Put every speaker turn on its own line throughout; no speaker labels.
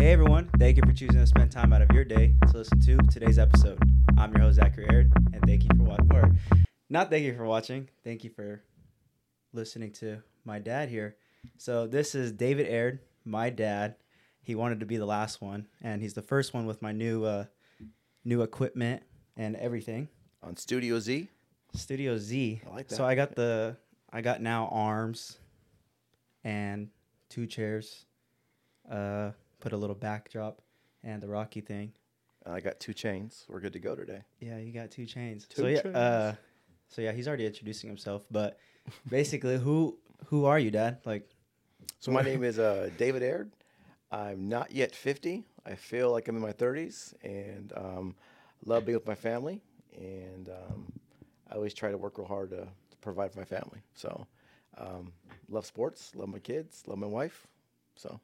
Hey everyone, thank you for choosing to spend time out of your day to listen to today's episode. I'm your host Zachary Aird, and thank you for watching. Or not thank you for watching. Thank you for listening to my dad here. So this is David Aird, my dad. He wanted to be the last one, and he's the first one with my new uh, new equipment and everything.
on Studio Z.
Studio Z.
I like that. So.
I got the I got now arms and two chairs. Uh put a little backdrop and the Rocky thing.
I got two chains. We're good to go today.
Yeah, you got two chains.
Two
so yeah,
chains.
uh so yeah, he's already introducing himself, but basically who who are you, dad? Like
So my name is uh, David Aird. I'm not yet 50. I feel like I'm in my 30s and um, love being with my family. And um, I always try to work real hard to, to provide for my family. So um, love sports, love my kids, love my wife. So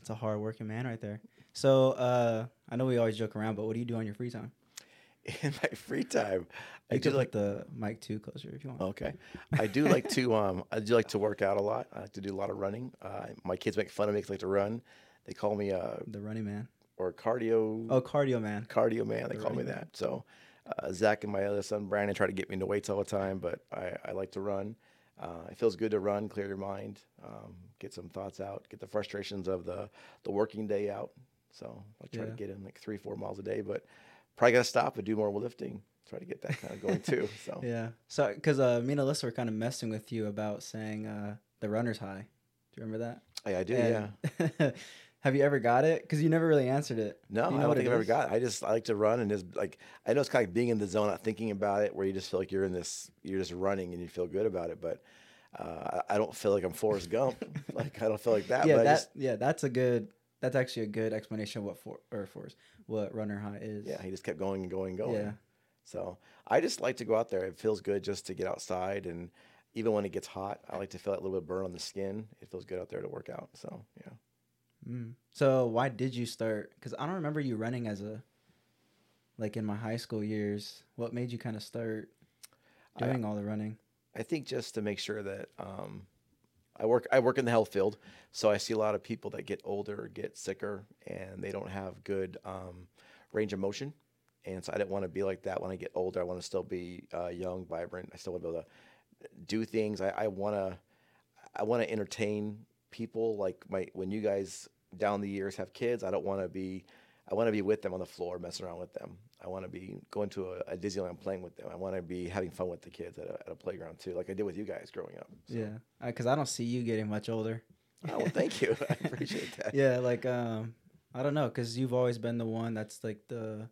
it's a hard working man right there. So uh I know we always joke around, but what do you do on your free time?
in my free time, I do like
the mic too closer if you want.
Okay, I do like to um I do like to work out a lot. I like to do a lot of running. Uh, my kids make fun of me because I like to run. They call me uh
The running man.
or cardio
Oh, cardio man.
cardio man. They
the
call me
running man.
that. So uh, Zach and my other son Brandon try to get me into weights all the time, but I, I like to run. Uh, it feels good to run, clear your mind, um, get some thoughts out, get the frustrations of the the working day out. So I try
Yeah.
to get in like three four miles a day, but probably gotta stop and do more lifting. Try to get that kind of going too. So
Yeah. So, because uh, me and Alyssa were kind of messing with you about saying uh, the runner's high. Do you remember that?
yeah, I do. Yeah.
yeah. Have you ever got it? Because you never really answered it.
No,
Do you
I don't think I've ever got it. I just I like to run and just like I know it's kind of like being in the zone, not thinking about it, where you just feel like you're in this, you're just running and you feel good about it. But uh, I don't feel like I'm Forrest Gump. like I don't feel like that.
yeah,
but
that
just,
yeah, that's a good. That's actually a good explanation of what for or force what runner high is.
yeah, he just kept going and going and going.
Yeah.
So I just like to go out there. It feels good just to get outside, and even when it gets hot, I like to feel that little bit of burn on the skin. It feels good out there to work out. So yeah.
Mm. So why did you start? Because I don't remember you running as a, like in my high school years. What made you kind of start
I-
doing all the running?
I think just to make sure that um, I work I work in the health field, so I see a lot of people that get older, get sicker, and they don't have good um, range of motion. And so I didn't want to be like that when I get older. I want to still be uh, young, vibrant. I still want to be able to do things. I, I want to I want to entertain people. Like my when you guys down the years have kids, I don't want to be. I want to be with them on the floor, messing around with them. I want to be going to a, a Disneyland playing with them. I want to be having fun with the kids at a, at a playground too, like I did with you guys growing up. So-
Yeah, because I don't see you getting much older.
Oh, well, thank you. I appreciate that.
yeah, like um, I don't know, because you've always been the one that's like the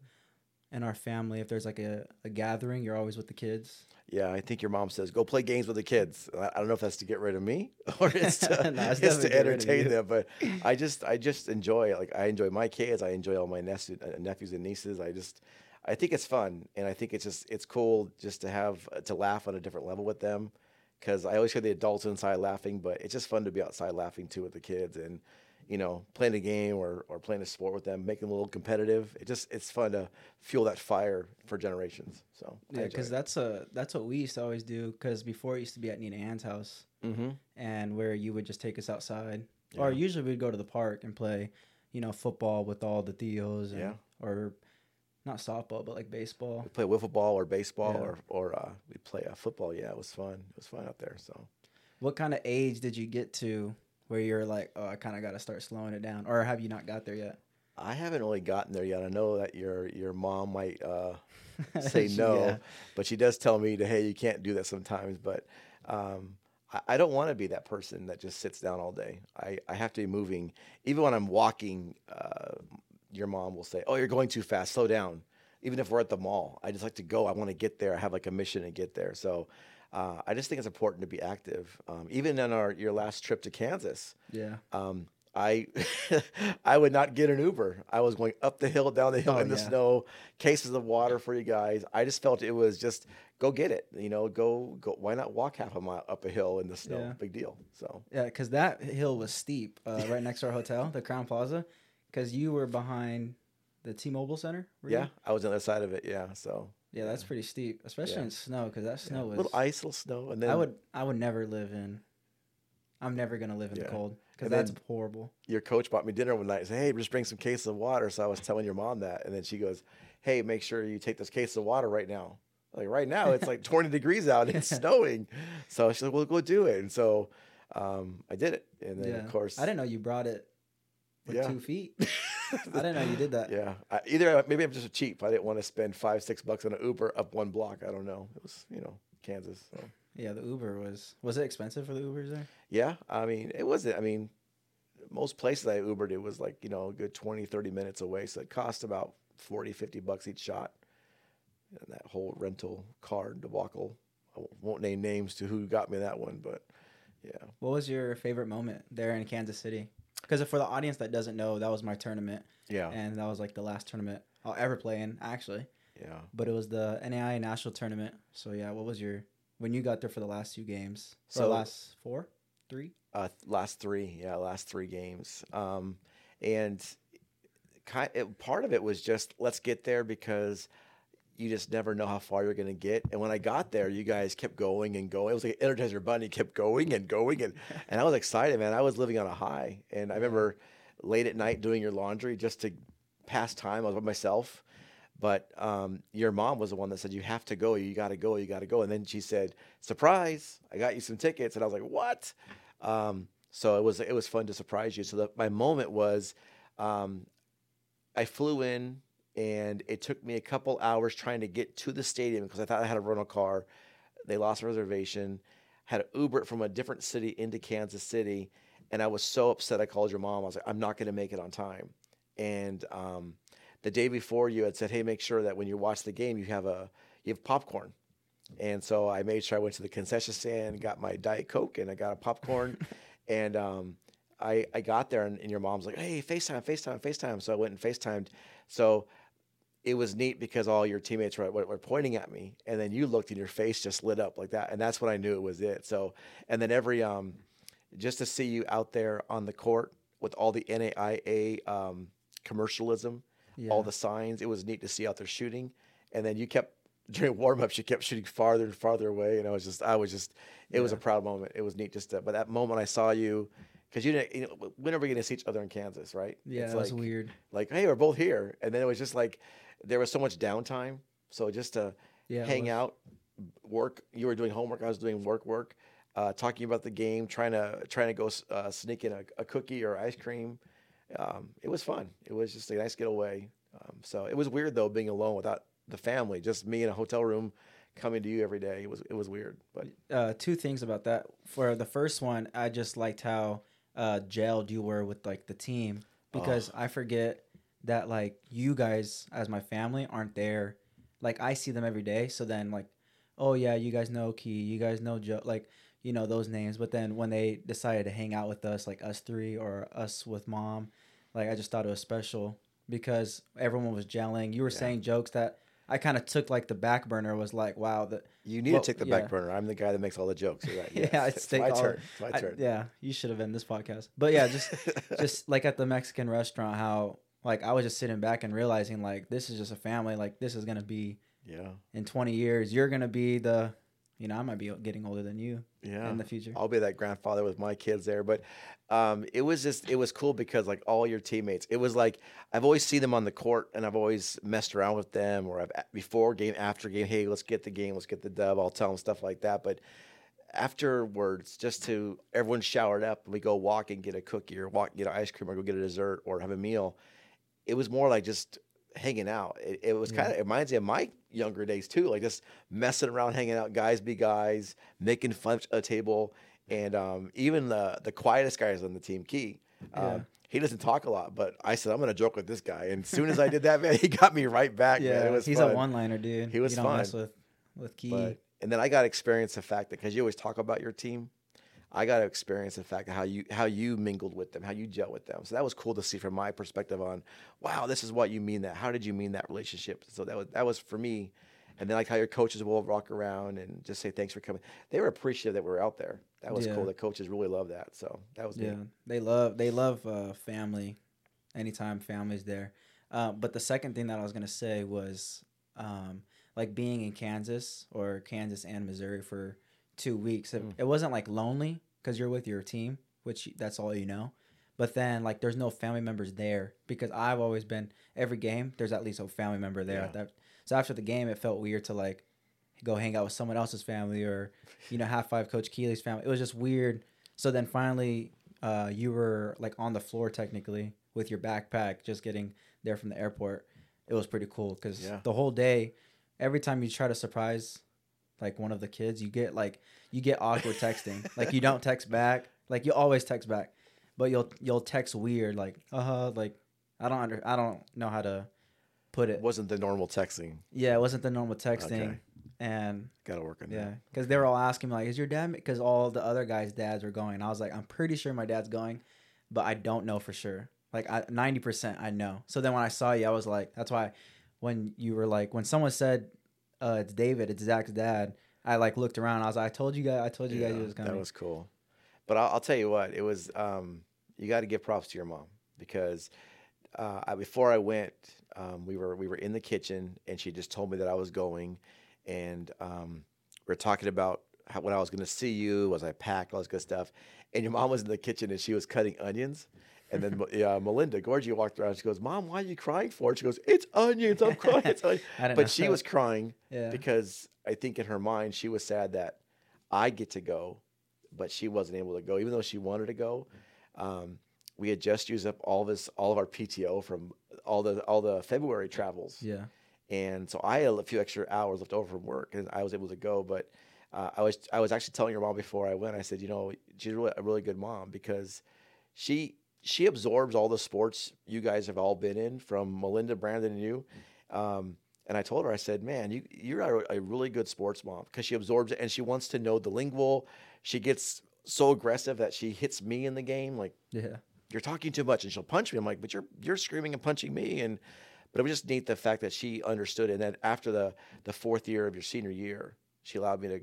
in our family. If there's like a, a gathering, you're always with the kids.
Yeah, I think your mom says go play games with the kids. I don't know if that's to get rid of me or it's to,
No, it's
it's to
get rid of
entertain them. But I just I just enjoy it. Like I enjoy my kids. I enjoy all my nephews, uh, nephews and nieces. I just I think it's fun, and I think it's just it's cool just to have to laugh on a different level with them. Because I always hear the adults inside laughing, but it's just fun to be outside laughing too with the kids and you know playing a game or, or playing a sport with them, making them a little competitive. It just it's fun to fuel that fire for generations. So
Yeah, because that's a that's what we used to always do. Because before it used to be at Nina Ann's house,
mm-hmm.
and where you would just take us outside, or usually we'd go to the park and play, you know, football with all the Theos, and,
Yeah.
or not softball, but like baseball.
we play wiffle ball or baseball
Yeah.
or or uh, we play uh, football. Yeah, it was fun. It was fun out there. So
What kind of age did you get to where you're like, oh, I kind of got to start slowing it down, or have you not got there yet?
I haven't really gotten there yet. I know that your your mom might uh, say no,
yeah.
but she does tell me to hey, you can't do that sometimes. But um, I, I don't want to be that person that just sits down all day. I, I have to be moving. Even when I'm walking, uh, your mom will say, "Oh, you're going too fast. Slow down." Even if we're at the mall, I just like to go. I want to get there. I have like a mission to get there. So. Uh, I just think it's important to be active. Um, even in our your last trip to Kansas,
Yeah.
um, I I would not get an Uber. I was going up the hill, down the hill
Oh,
in the
yeah.
snow, cases of water for you guys. I just felt it was just go get it. You know, go go. Why not walk half a mile up a hill in the snow?
Yeah.
Big deal. So
Yeah, because that hill was steep, uh, right next to our hotel, the Crowne Plaza. Because you were behind the T-Mobile Center. were you?
yeah, I was on the other side of it. Yeah, so
yeah, that's pretty steep, especially
Yeah.
in snow. Because that
yeah.
snow a
little ice, little snow, and then
I would, I would never live in I'm never gonna live in
Yeah.
the cold because that's horrible.
Your coach bought me dinner one night and said, Hey, just bring some cases of water. So I was telling your mom that. And then she goes, Hey, make sure you take this case of water right now. Like right now, it's like 20 degrees out and it's snowing. So she's like, Well, go do it. And so um, I did it. And then,
yeah,
of course,
I didn't know you brought it with
Yeah.
two feet. I didn't know you did that.
Yeah, I, either maybe I'm just cheap. I didn't want to spend five, six bucks on an Uber up one block. I don't know. It was, you know, Kansas. So.
Yeah, the Uber was was it expensive for the Ubers there?
Yeah, I mean, it wasn't. I mean, most places I Ubered, it was like, you know, a good 20, 30 minutes away. So it cost about 40, 50 bucks each shot. And that whole rental car debacle. I won't name names to who got me that one, but yeah.
What was your favorite moment there in Kansas City? Because for the audience that doesn't know, that was my tournament,
Yeah.
and that was like the last tournament I'll ever play in, actually.
Yeah.
But it was the NAIA national tournament. So yeah, what was your when you got there for the last two games?
So-
last four, three.
Uh, last three, yeah, last three games. Um, and kind it, part of it was just let's get there because you just never know how far you're going to get. And when I got there, you guys kept going and going. It was like Energizer Bunny kept going and going, and and I was excited, man. I was living on a high, and I remember late at night doing your laundry just to pass time. I was by myself. But um, your mom was the one that said, You have to go. You got to go. You got to go. And then she said, Surprise, I got you some tickets. And I was like, What? Um, so it was it was fun to surprise you. So the, my moment was, um, I flew in and it took me a couple hours trying to get to the stadium because I thought I had a rental car. They lost a reservation. Had to Uber it from a different city into Kansas City, and I was so upset. I called your mom. I was like, I'm not going to make it on time. And um, the day before, you had said, Hey, make sure that when you watch the game, you have a you have popcorn. And so I made sure I went to the concession stand, got my Diet Coke, and I got a popcorn. and um, I, I got there, and, and your mom's like, hey, FaceTime, FaceTime, FaceTime. So I went and FaceTimed. So it was neat because all your teammates were, were, were pointing at me, and then you looked and your face just lit up like that. And that's when I knew it was it. So, and then every, um, just to see you out there on the court with all the NAIA um, commercialism,
Yeah.
all the signs, it was neat to see out there shooting. And then you kept during warm ups, you kept shooting farther and farther away, and I was just, I was just, it was a proud moment. It was neat just to, but that moment I saw you, because you didn't, you know, when are we going to see each other in Kansas, right?
Yeah,
It's
it was
like,
weird.
like, hey, we're both here, and then it was just like there was so much downtime, so just to
Yeah,
hang out, work. You were doing homework, I was doing work, work, uh, talking about the game, trying to trying to go uh, sneak in a, a cookie or ice cream. Um, it was fun. It was just a nice getaway. Um, so it was weird though being alone without the family, just me in a hotel room, coming to you every day. It was it was weird, but
uh, two things about that. For the first one, I just liked how uh, gelled you were with like the team because I forget that like you guys as my family aren't there. Like I see them every day, so then like, oh yeah, you guys know Key, you guys know Joe, like you know those names. But then when they decided to hang out with us, like us three or us with mom, like I just thought it was special because everyone was gelling. You were
Yeah.
saying jokes that I kind of took like the back burner. Was like, wow, that
you need
Well,
to take the
yeah.
back burner. I'm the guy that makes all the jokes. You're right.
Yeah, it's
it's my
all-
turn. It's my
I-
turn.
yeah, you should have been this podcast. But yeah, just just like at the Mexican restaurant, how like I was just sitting back and realizing like this is just a family. Like this is gonna be
yeah,
in twenty years. You're gonna be the, you know, I might be getting older than you
yeah.
in the future.
I'll be that grandfather with my kids there. But um, it was just it was cool because like all your teammates, it was like I've always seen them on the court and I've always messed around with them or I've before game, after game, hey, let's get the game, let's get the dub. I'll tell them stuff like that. But afterwards, just to everyone showered up and we go walk and get a cookie or walk get an ice cream or go get a dessert or have a meal. It was more like just hanging out. It, it was kind of it reminds me of my younger days too, like just messing around, hanging out, guys be guys, making fun of a table, and um, even the the quietest guys on the team, Key. Um,
Yeah.
He doesn't talk a lot, but I said I'm going to joke with this guy, and as soon as I did that, man, he got me right back. man.
yeah,
it was
he's
fun.
a one-liner dude.
He was
you
fun.
with with Key.
But and then I got to experience the fact that because you always talk about your team, I got to experience the fact of how you how you mingled with them, how you gel with them. So that was cool to see from my perspective on, wow, this is what you mean that. How did you mean that relationship? So that was that was for me. And then like how your coaches will walk around and just say thanks for coming. They were appreciative that we were out there. That was
Yeah.
cool. The coaches really love that. So that was
Yeah,
neat.
they love they love uh, family. Anytime family's there, uh, but the second thing that I was gonna say was um, like being in Kansas or Kansas and Missouri for two weeks. It,
Mm.
it wasn't like lonely, because you're with your team, which that's all you know. But then like there's no family members there because I've always been every game there's at least a family member there.
Yeah.
That so after the game it felt weird to like go hang out with someone else's family or you know half five Coach Keeley's family. It was just weird. So then finally uh, you were like on the floor technically with your backpack just getting there from the airport. It was pretty cool because
Yeah.
the whole day, every time you try to surprise like one of the kids, you get like you get awkward texting. like you don't text back. Like you always text back, but you'll you'll text weird. Like uh huh. Like I don't under I don't know how to put it.
Wasn't the normal texting.
Yeah, it wasn't the normal texting,
Okay.
and
Got to work on
yeah,
that.
because they were all asking me like, "Is your dad?" Because all the other guys' dads were going. I was like, "I'm pretty sure my dad's going, but I don't know for sure. Like, I ninety percent I know." So then when I saw you, I was like, "That's why." When you were like, when someone said, uh, "It's David," it's Zach's dad. I like looked around. I was like, "I told you guys. I told you guys he was coming."
That was cool. But I'll, I'll tell you what, it was. Um, you got to give props to your mom because uh, I, before I went, um, we were we were in the kitchen and she just told me that I was going, and um, we are talking about how, when I was going to see you, was I packed, all this good stuff, and your mom was in the kitchen and she was cutting onions. And then yeah, Melinda Gorgie walked around. She goes, "Mom, why are you crying for?" She goes, "It's onions. I'm crying." It's onions." But she
that.
was crying
Yeah.
because I think in her mind she was sad that I get to go, but she wasn't able to go, even though she wanted to go. Um, we had just used up all of this, all of our PTO from all the all the February travels,
Yeah.
and so I had a few extra hours left over from work, and I was able to go. But uh, I was I was actually telling your mom before I went. I said, you know, she's really, a really good mom because she she absorbs all the sports you guys have all been in, from Melinda, Brandon, and you. Um, and I told her, I said, man, you you're a, a really good sports mom because she absorbs it and she wants to know the lingual. She gets so aggressive that she hits me in the game, like
Yeah.
you're talking too much and she'll punch me. I'm like, but you're you're screaming and punching me and but it was just neat the fact that she understood it. and then after the the fourth year of your senior year, she allowed me to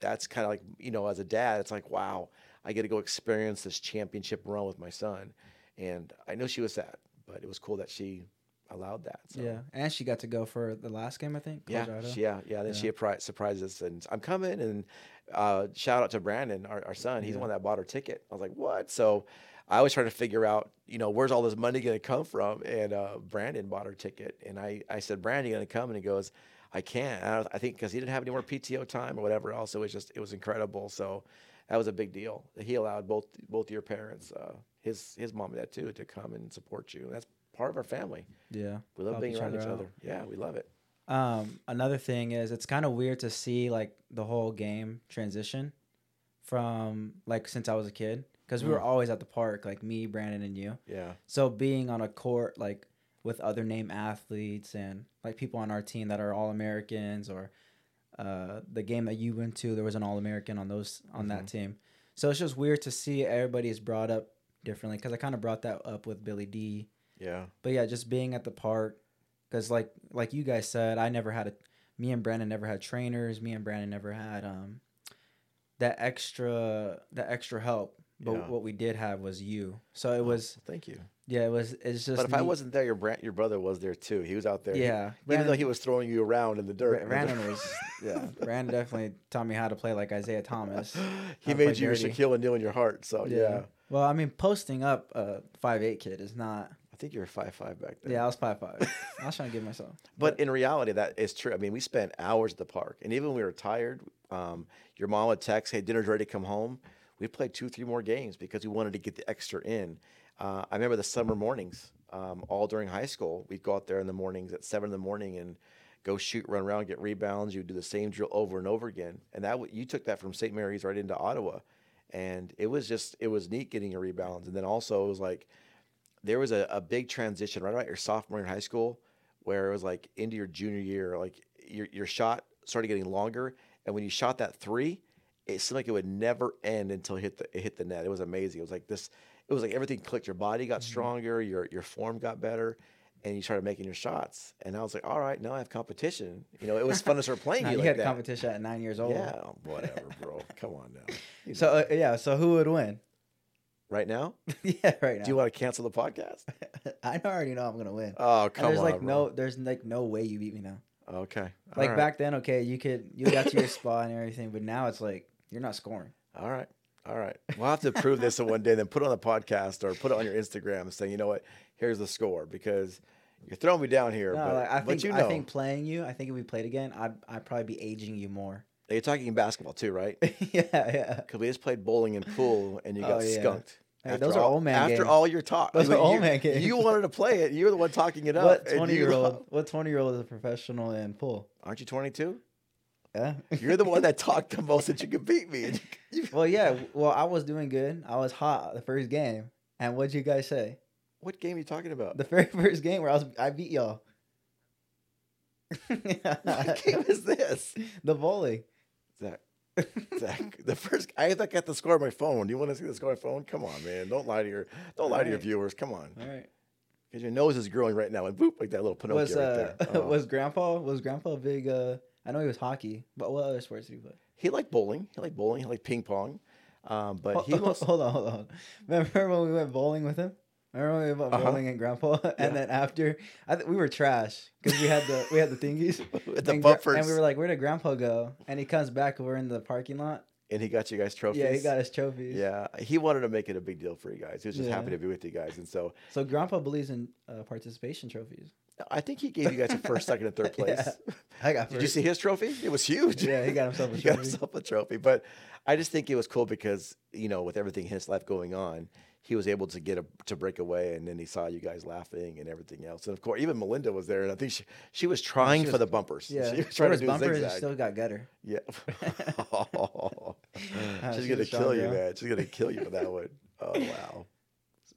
that's kind of like, you know, as a dad, it's like, wow, I get to go experience this championship run with my son. And I know she was sad, but it was cool that she allowed that. So.
Yeah. And she got to go for the last game, I think.
Yeah, she, yeah, yeah. Then she appri- surprised us, and I'm coming. And uh, shout out to Brandon, our, our son. He's the one that bought her ticket. I was like, what? So I was trying to figure out, you know, where's all this money going to come from? And uh, Brandon bought her ticket, and I, I said, Brandon, you going to come? And he goes, I can't. I, I think because he didn't have any more PTO time or whatever else. It was just, it was incredible. So that was a big deal. He allowed both both your parents, uh, his his mom and dad too, to come and support you. That's part of our family.
Yeah.
We love
Help
being
each
around
other
each
out.
other. Yeah, we love it.
Um, another thing is it's kind of weird to see like the whole game transition from like since I was a kid because we were
Mm.
always at the park like me, Brandon, and you.
Yeah.
So being on a court like with other name athletes and like people on our team that are all Americans or uh, the game that you went to there was an all American on those on that team. So it's just weird to see everybody is brought up differently because I kind of brought that up with Billy D
Yeah.
but yeah, just being at the park, because like like you guys said, I never had a. Me and Brandon never had trainers. Me and Brandon never had um, that extra that extra help. But
Yeah.
what we did have was you. So it was
Thank you.
Yeah, it was it's just.
But if I wasn't there, your your brother was there too. He was out there. He-
yeah,
even though he was throwing you around in the dirt.
Bra- Brandon was yeah, Brandon definitely taught me how to play like Isaiah Thomas.
he
how to play
made you your
dirty.
Shaquille O'Neal in your heart. So yeah.
Well, I mean, posting up a five eight kid is not.
I think you were five five back then.
Yeah, I was five five. I was trying to give myself.
But in reality, that is true. I mean, we spent hours at the park, and even when we were tired, um, your mom would text, "Hey, dinner's ready. Come home." We played two, three more games because we wanted to get the extra in. Uh, I remember the summer mornings, um, all during high school. We'd go out there in the mornings at seven in the morning and go shoot, run around, get rebounds. You'd do the same drill over and over again. And that you took that from St. Mary's right into Ottawa, and it was just it was neat getting your rebounds. And then also it was like there was a, a big transition right about your sophomore year in high school where it was like into your junior year, like your your shot started getting longer, and when you shot that three, it seemed like it would never end until it hit the it hit the net. It was amazing. It was like this. It was like everything clicked. Your body got stronger. Your your form got better. And you started making your shots, and I was like, "All right, now I have competition." You know, it was fun to start playing you
you
like
had
that.
competition at nine years old.
Yeah, whatever, bro. Come on now. You
So uh, yeah, so who would win?
right now,
yeah, right now.
do you want to cancel the podcast?
I already know I'm gonna win.
Oh,
And
come
there's
on.
like
bro.
no, there's like no way you beat me now.
Okay. All
Like
right.
back then, okay, you could you got to your spot and everything, but now it's like you're not scoring.
All right. All right. We'll have to prove this one day, then put it on the podcast or put it on your Instagram saying, you know what, here's the score because you're throwing me down here.
No,
but,
like, I think
you know,
I think playing you, I think if we played again, I'd I'd probably be aging you more.
you're talking basketball too, right?
yeah, yeah.
Because we just played bowling and pool and you got
Oh, yeah.
skunked.
Hey, those are
all,
old man
After
games.
all your talk,
Those
I
are old
you,
man games.
You wanted to play it. You were the one talking it up.
What twenty year old? What twenty year old is a professional in pool?
Aren't you 22?
Yeah.
You're the one that talked the most that you could beat me.
Well, yeah. Well, I was doing good. I was hot the first game. And what'd you guys say?
what game are you talking about?
The very first game where I was, I beat y'all.
what game is this?
the bowling.
Zach, Zach, the first I I got the score on my phone. Do you want to see the score on my phone? Come on, man. Don't lie to your don't lie to your viewers. Come on.
All right.
Because your nose is growing right now and boop like that little Pinocchio
Was
right
uh
there. Oh.
was Grandpa was Grandpa a big? uh I know he was hockey, but what other sports did he play?
he liked bowling. He liked bowling. He liked ping pong. Um, but he was
hold on, hold on. Remember when we went bowling with him? Remember when we went
Uh-huh.
bowling and Grandpa,
Yeah.
and then after, I th- we were trash because we had the we had the thingies,
with the
and, Gra- and we were like, "Where did Grandpa go?" And he comes back, we're in the parking lot.
And he got you guys trophies.
Yeah, he got his trophies.
Yeah, he wanted to make it a big deal for you guys. He was just
Yeah.
happy to be with you guys, and so
So Grandpa believes in uh, participation trophies.
I think he gave you guys a first, second, and third place.
Yeah. I got.
Did you see his trophy? It was huge.
Yeah, he got himself a
he got himself a trophy. But I just think it was cool because you know, with everything in his life going on, he was able to get a to break away, and then he saw you guys laughing and everything else. And of course, even Melinda was there, and I think she she was trying
she
for
was-
the bumpers.
Yeah,
she was trying to do
bumpers. Still got gutter.
Yeah.
Ah,
She's
she's
gonna kill you,
girl.
man. She's gonna kill you with that one. Oh wow.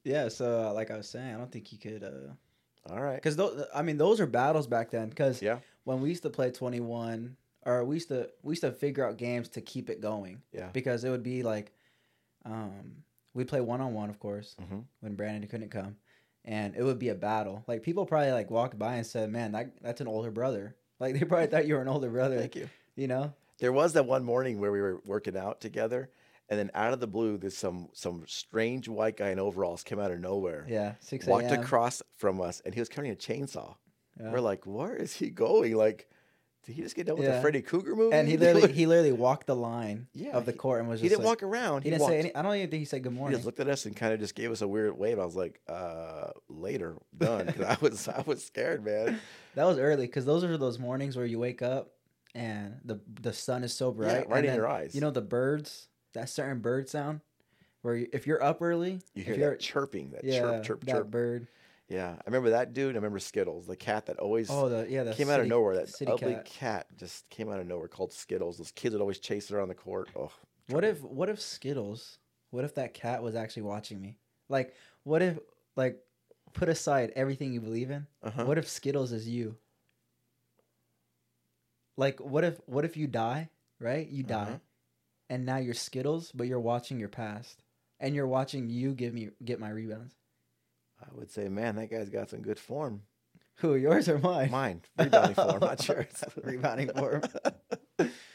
Yeah. So uh, like I was saying, I don't think he could. uh
All right.
Because those, I mean, those are battles back then. Because
Yeah.
when we used to play 21 or we used to we used to figure out games to keep it going
Yeah.
because it would be like um we play one on one of course
hmm
when Brandon couldn't come and it would be a battle like people probably like walked by and said man that that's an older brother like they probably thought you were an older brother
Thank you.
you know
There was that one morning where we were working out together, and then out of the blue, there's some some strange white guy in overalls came out of nowhere.
yeah 6
walked across from us and he was carrying a chainsaw.
Yeah.
We're like, where is he going? Like, did he just get done with the Freddy Krueger movie?
and he literally he literally walked the line
Yeah,
of the
he-
court and was
he didn't
like-
walk around.
he
He,
didn't say any I don't even think he said good morning.
He just looked at us and kind of just gave us a weird wave. I was like, uh, later, done. I was I was scared, man.
That was early because those are those mornings where you wake up and the the sun is so bright.
right
and
in
then,
your eyes.
You know the birds, that certain bird sound, where you, if you're up early,
you
if
hear
you're
that chirping, that
yeah,
chirp, chirp,
that
chirp.
bird.
Yeah, I remember that dude. I remember Skittles, the cat that always
Oh, the yeah, the
came out of nowhere. That
city
ugly
cat.
cat. just came out of nowhere called Skittles. Those kids would always chase it around the court. Oh,
What if what if Skittles? What if that cat was actually watching me? Like, what if like put aside everything you believe in?
uh-huh.
What if Skittles is you? Like, what if what if you die? Right, you die,
Uh-huh.
and now you're Skittles, but you're watching your past, and you're watching you give me get my rebounds.
I would say, man, that guy's got some good form.
Who yours or mine?
Mine, rebounding form, I'm not yours.
Rebounding form.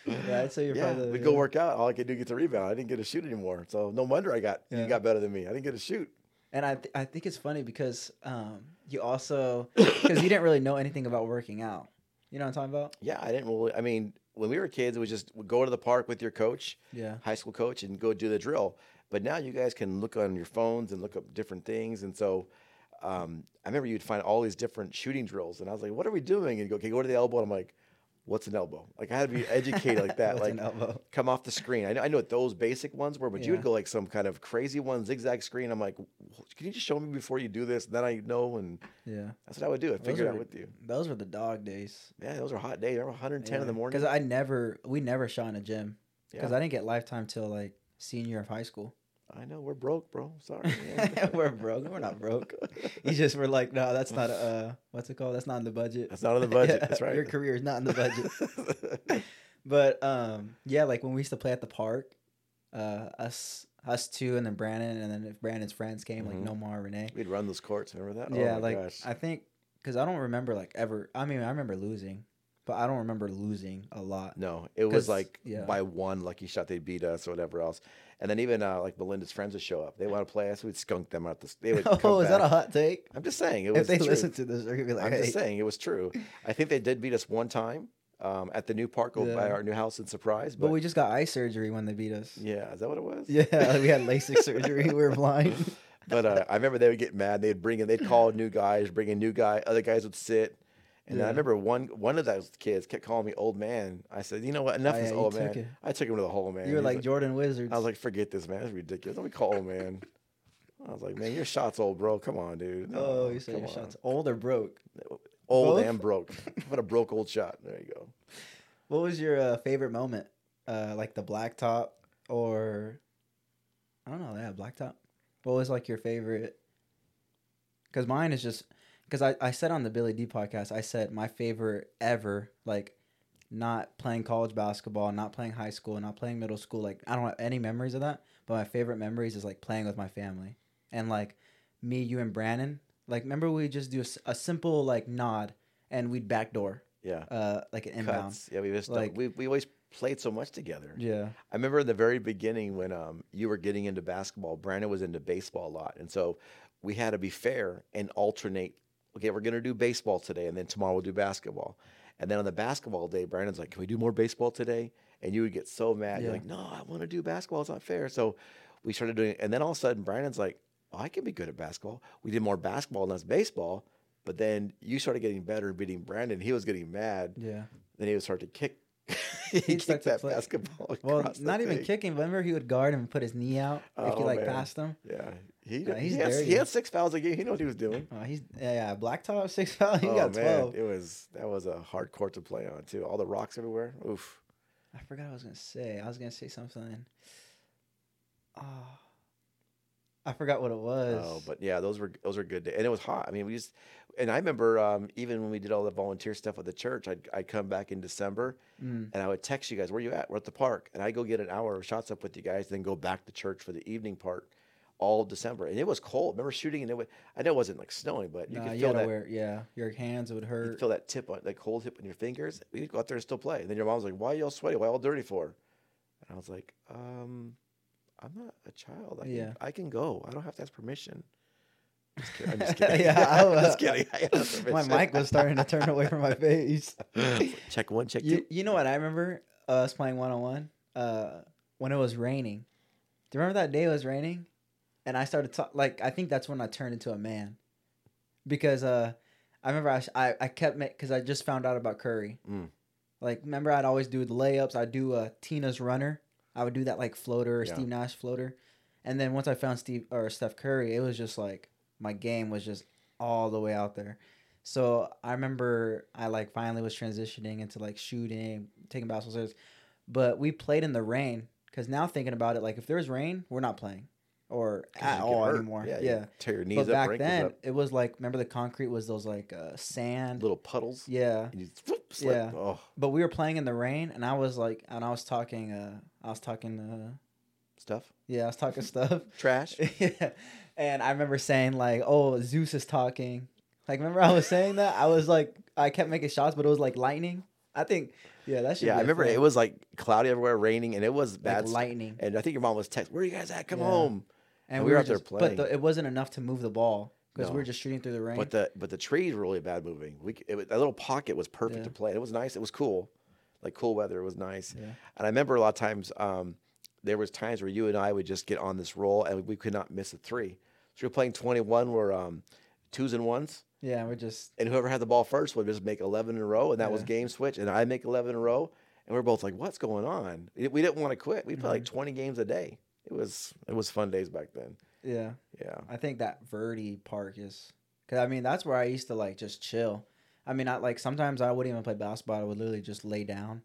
Yeah, I'd say you're
yeah,
probably
we go work out. All I could do get the rebound. I didn't get to shoot anymore. So no wonder I got
Yeah.
you got better than me. I didn't get to shoot.
And I th- I think it's funny because um you also because you didn't really know anything about working out. You know what I'm talking about?
Yeah, I didn't really. I mean, when we were kids, it was just go to the park with your coach,
Yeah.
high school coach, and go do the drill. But now you guys can look on your phones and look up different things. And so um, I remember you'd find all these different shooting drills, and I was like, "What are we doing?" And you go, "Okay, go to the elbow." And I'm like, "What's an elbow?" Like I had to be educated like that.
What's
like
an elbow?
come off the screen. I know, I know what those basic ones were, but you would go like some kind of crazy one, zigzag screen. I'm like, can you just show me before you do this? And Then I know, and
Yeah.
that's what I would do. I
Those
figure it out with you.
Those were the dog days.
Yeah, those are hot days. Remember 110 in the morning?
Because I never we never shot in a gym because
yeah,
I didn't get lifetime till like senior of high school.
I know we're broke, bro. Sorry.
we're broke. We're not broke. You just were like, no, that's not a uh, what's it called? That's not in the budget.
That's not in the budget.
Yeah,
That's right.
Your career is not in the budget. But um, yeah, like when we used to play at the park, uh, us us two, and then Brandon, and then if Brandon's friends came, like
Mhm.
Nomar, Renee.
We'd run those courts. Remember that?
yeah,
oh
like
gosh.
I think because I don't remember like ever. I mean, I remember losing, but I don't remember losing a lot.
No, it was like
yeah.
by one lucky shot they beat us or whatever else. And then even uh, like Melinda's friends would show up. They want to play us. We'd skunk them out. The, they would.
Oh, is that a hot take?
I'm just saying. It
If they
true.
listen to this, they're gonna be like,
I'm
hey.
just saying it was true. I think they did beat us one time, um, at the new park over by our new house in Surprise.
But
But,
we just got eye surgery when they beat us.
yeah, is that what it was?
Yeah, we had LASIK surgery. We were blind.
But uh, I remember they would get mad. They'd bring in, they'd call new guys, bring in new guy. Other guys would sit. And then I remember one one of those kids kept calling me old man. I said, you know what? Enough
Oh, yeah, you
old man.
it.
I took him to the hole, man.
you were
He's
like Jordan Wizards.
I was like, forget this, man. It's ridiculous. Let me call old man. I was like, man, your shot's old, bro. Come on, dude. No,
oh, you said your
on.
shots old or broke.
Old
Both?
and broke. what a broke old shot. There you go.
What was your uh, favorite moment? Uh, like the blacktop or I don't know. Yeah, blacktop. What was like your favorite? Because mine is just because I I said on the Billy D podcast I said my favorite ever like not playing college basketball, not playing high school, not playing middle school. Like I don't have any memories of that. But my favorite memories is like playing with my family and like me, you, and Brandon. Like remember we just do a simple like nod and we'd backdoor
Yeah.
uh like an inbound.
Cuts. Yeah, we just
Like-
we we always played so much together.
Yeah.
I remember in the very beginning when um, you were getting into basketball, Brandon was into baseball a lot. And so we had to be fair and alternate. Okay, we're going to do baseball today, and then tomorrow we'll do basketball. And then on the basketball day, Brandon's like, Can we do more baseball today? And you would get so mad. You're like, No, I want to do basketball. It's not fair. So we started doing it. And then all of a sudden, Brandon's like, oh, I can be good at basketball. We did more basketball and less baseball. But then you started getting better and beating Brandon. He was getting mad.
Yeah.
Then he would start to kick. he
He'd
kicked that
play-
basketball.
Well,
across the
not even
thing.
kicking. But remember, he would guard him and put his knee out if you
Oh,
like
man.
passed him.
Yeah, he,
Yeah,
he, had, he had six fouls a game. He knew what he was doing.
Oh, he's yeah, yeah. Blacktop six foul. He
oh
got
man,
twelve.
it was that was a hard court to play on too. All the rocks everywhere. Oof.
I forgot what I was gonna say. I was gonna say something. Oh, I forgot what it was.
Oh, but yeah, those were those were good days, and it was hot. I mean, we just and I remember um, even when we did all the volunteer stuff at the church, I'd I'd come back in December
Mm.
and I would text you guys, where you at? We're at the park, and I'd go get an hour of shots up with you guys, then go back to church for the evening part. All December, and it was cold. Remember shooting, and it was, I know it wasn't like snowing, but you
Nah,
could feel
gotta
that.
wear. Yeah, your hands would
You
hurt.
could feel that tip on, that cold tip on your fingers. We'd go out there and still play. And then your mom was like, "Why are you all sweaty? Why all dirty for?" And I was like, "Um, I'm not a child. I can,
Yeah.
I can go. I don't have to ask permission." Just kidding. I'm just kidding.
Yeah, I was-
just kidding. I
my mic was starting to turn away from my face.
check one, check
You,
two.
you know what I remember us playing one on one? Uh, when it was raining. Do you remember that day it was raining? And I started to like I think that's when I turned into a man, because uh, I remember I I, I kept because I just found out about Curry.
Mm.
Like remember I'd always do the layups. I'd do uh, Tina's runner. I would do that like floater or
Yeah.
Steve Nash floater, and then once I found Steve or Steph Curry, it was just like my game was just all the way out there. So I remember I like finally was transitioning into like shooting, taking basketball but we played in the rain because now thinking about it, like if there's rain, we're not playing or at all
hurt.
anymore.
Yeah,
Yeah.
you tear your knees
But
up,
back then,
up,
it was like remember the concrete was those like uh, sand.
little puddles.
Yeah.
And you whoop, slip.
Yeah.
Oh,
But we were playing in the rain, and I was like, and I was talking, uh, I was talking, uh,
stuff.
yeah, I was talking stuff.
Trash.
yeah. And I remember saying like, "Oh, Zeus is talking." Like, remember I was saying that? I was like, I kept making shots, but it was like lightning. I think, yeah, that should.
yeah, I remember it was like cloudy everywhere, raining, and it was bad.
like lightning,
And I think your mom was text, "Where are you guys at? Come
Yeah.
home."
And
we were out there
just,
playing.
But the, it wasn't enough to move the ball because we
No.
were just shooting through the rain.
But the but the trees were really bad moving. We it, that little pocket was perfect
Yeah.
to play. It was nice. It was cool, like cool weather. It was nice.
Yeah.
And I remember a lot of times um, there was times where you and I would just get on this roll and we could not miss a three. So we're playing 21 where um, twos and ones,
yeah, we're just
and whoever had the ball first would just make 11 in a row, and that was game switch. And I make 11 in a row, and we're both like, "What's going on?" We didn't want to quit. We played like
Mm-hmm.
20 games a day. It was it was fun days back then.
yeah.
Yeah.
I think that Verde Park is, cause I mean that's where I used to like just chill. I mean, I like sometimes I wouldn't even play basketball. I would literally just lay down,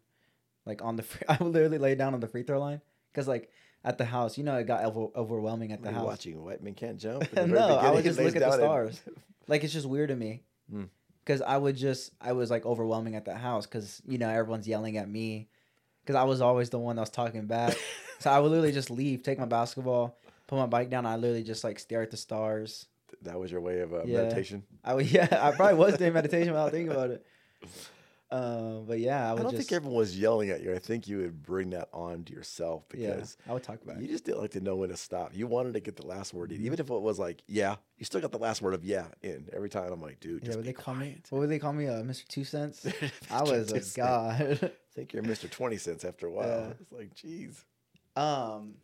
like on the. Free, I would literally lay down on the free throw line, cause like at the house, you know, it got over, overwhelming at the
Were you
house.
watching White Men Can't Jump.
no, I would just look at the
down and-
stars. Like it's just weird to me,
Hmm.
cause I would just I was like overwhelming at the house, cause you know everyone's yelling at me, cause I was always the one that was talking back. So I would literally just leave, take my basketball, put my bike down. I literally just like stare at the stars.
That was your way of uh,
Yeah.
meditation.
I would, yeah, I probably was doing meditation without thinking about it. Um, but yeah, I
I, don't
just
think everyone was yelling at you. I think you would bring that on to yourself
yeah,
because
I would talk about it.
you just didn't like to know when to stop. You wanted to get the last word in, even if it was like yeah. You still got the last word of yeah in every time. I'm like, dude,
Yeah, would they call me? What would they call me? Uh, Mr. Two Cents. I was a god.
I think you're Mr. Twenty Cents after a while.
Yeah.
It's like, jeez.
Um,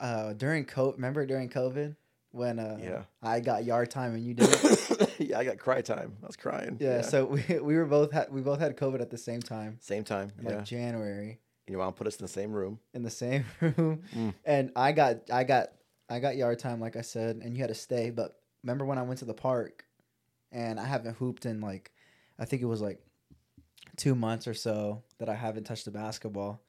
uh, during COVID, remember during COVID when uh,
Yeah.
I got yard time and you didn't.
yeah, I got cry time. I was crying.
yeah, so we we were both had we both had COVID at the same time,
same time.
in
Yeah,
like January, And
your mom put us in the same room.
in the same room,
Mm.
and I got I got I got yard time like I said, and you had to stay. But remember when I went to the park, and I haven't hooped in like, I think it was like two months or so that I haven't touched the basketball.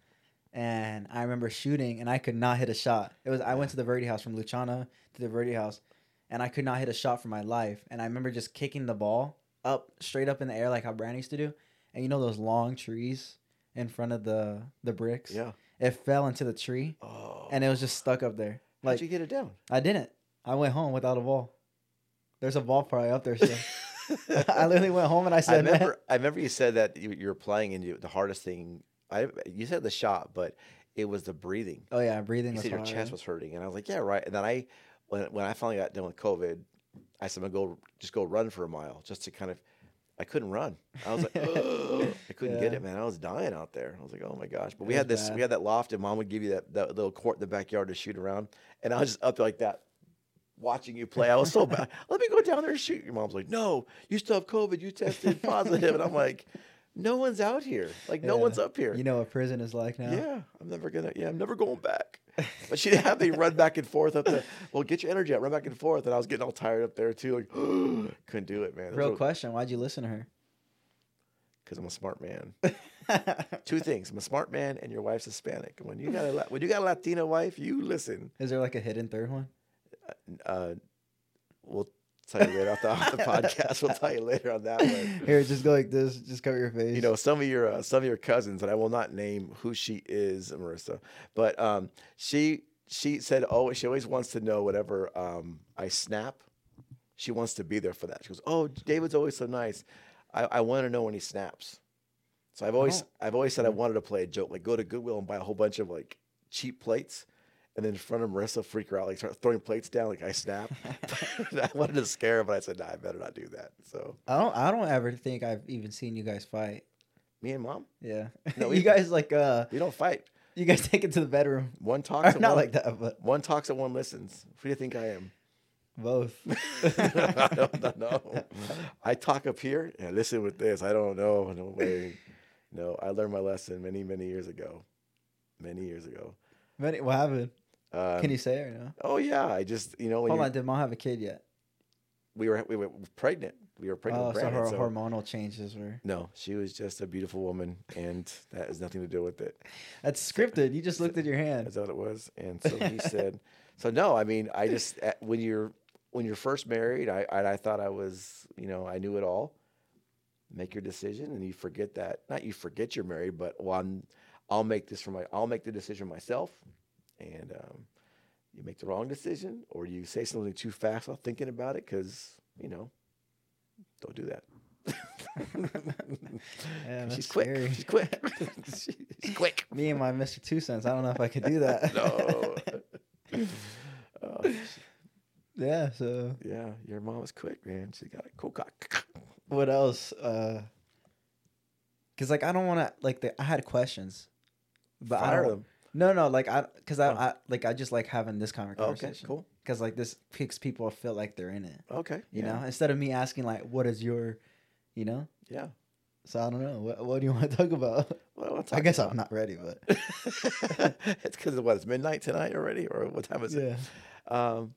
And I remember shooting, and I could not hit a shot. It was I went to the Verde House from Luciana to the Verde House, and I could not hit a shot for my life. And I remember just kicking the ball up straight up in the air like how Brand used to do. And you know those long trees in front of the the bricks.
Yeah.
It fell into the tree,
Oh.
and it was just stuck up there.
how'd
Like
you get it down?
I didn't. I went home without a ball. There's a ball probably up there still. I literally went home and I
I
said,
remember. I remember you said that you, you were playing and you, the hardest thing. I you said the shot, but it was the breathing.
oh yeah, breathing
You said your
hard.
chest was hurting, and I was like, yeah, right. And then I, when when I finally got done with COVID, I said, I'm gonna go just go run for a mile just to kind of. I couldn't run. I was like, I couldn't get it, man. I was dying out there. I was like, oh my gosh. But
It
we had this.
bad.
We had that loft, and mom would give you that, that little court in the backyard to shoot around, and I was just up there like that. Watching you play, I was so bad. Let me go down there and shoot. Your mom's like, "No, you still have COVID. You tested positive." and I'm like, "No one's out here. Like, no
Yeah.
one's up here."
You know what prison is like now.
Yeah, I'm never gonna. Yeah, I'm never going back. But she'd have me run back and forth up there. Well, get your energy out, run back and forth, and I was getting all tired up there too. Like, couldn't do it, man.
Real question: Why'd you listen to her?
Because I'm a smart man. Two things: I'm a smart man, and your wife's Hispanic. When you got a when you got a Latina wife, you listen.
is there like a hidden third one?
Uh, we'll tell you later off the, off the podcast. We'll tell you later on that one.
Here, just go like this. Just cover your face.
you know some of your uh, some of your cousins and i will not name who she is marissa but um, she she said oh she always wants to know whatever um, i snap she wants to be there for that she goes oh david's always so nice i, I want to know when he snaps so i've always
don't-
i've always said i wanted to play a joke like go to goodwill and buy a whole bunch of like cheap plates and then in front of Marissa, freak her out, like start throwing plates down, like I snap. I wanted to scare her, but I said, "Nah, I better not do that." So,
I don't. I don't ever think I've even seen you guys fight.
me and mom,
Yeah.
No,
you guys like uh,
we don't fight.
you guys take it to the bedroom.
One talks,
not
one,
like that, but
one talks and one listens. Who do you think I am?
both.
I don't know. I talk up here and listen with this. I don't know. No way. No, I learned my lesson many, many years ago. Many years ago.
Many- what happened?
Um,
Can you say it or no?
Oh yeah, I just you know when
Hold on. Did mom have a kid yet?
we were we were pregnant. We were pregnant.
Oh,
with
so her
so-
hormonal changes were.
no, she was just a beautiful woman, and that has nothing to do with it.
That's scripted. You just looked at your hand.
That's what it was. And so he said, so no, I mean, I just, when you're, when you're first married, I, I, I thought I was, you know, I knew it all. Make your decision and you forget that, not you forget you're married, but well, I'm, I'll make this for my, I'll make the decision myself. And, um, you make the wrong decision or you say something too fast while thinking about it. Cause you know, don't do that.
Yeah,
She's quick.
scary.
She's quick. She's quick.
Me and my Mr. Two Cents. I don't know if I could do that.
No. Oh,
yeah. So
Yeah, your mom was quick, man. She got a cool cock.
what else? Uh, cause like I don't want to like the, I had questions, but I don't.
them.
No, no, like I, cause I,
Oh.
I like I just like having this kind of conversation.
Okay, cool.
Cause like this makes people feel like they're in it.
Okay.
You
yeah,
know, instead of me asking like, what is your, you know.
Yeah.
So I don't know. What, what do you want to talk about?
Well,
I
talk
guess
about
I'm not ready, but
it's because of what? It's midnight tonight already, or what time is
yeah.
it? Um,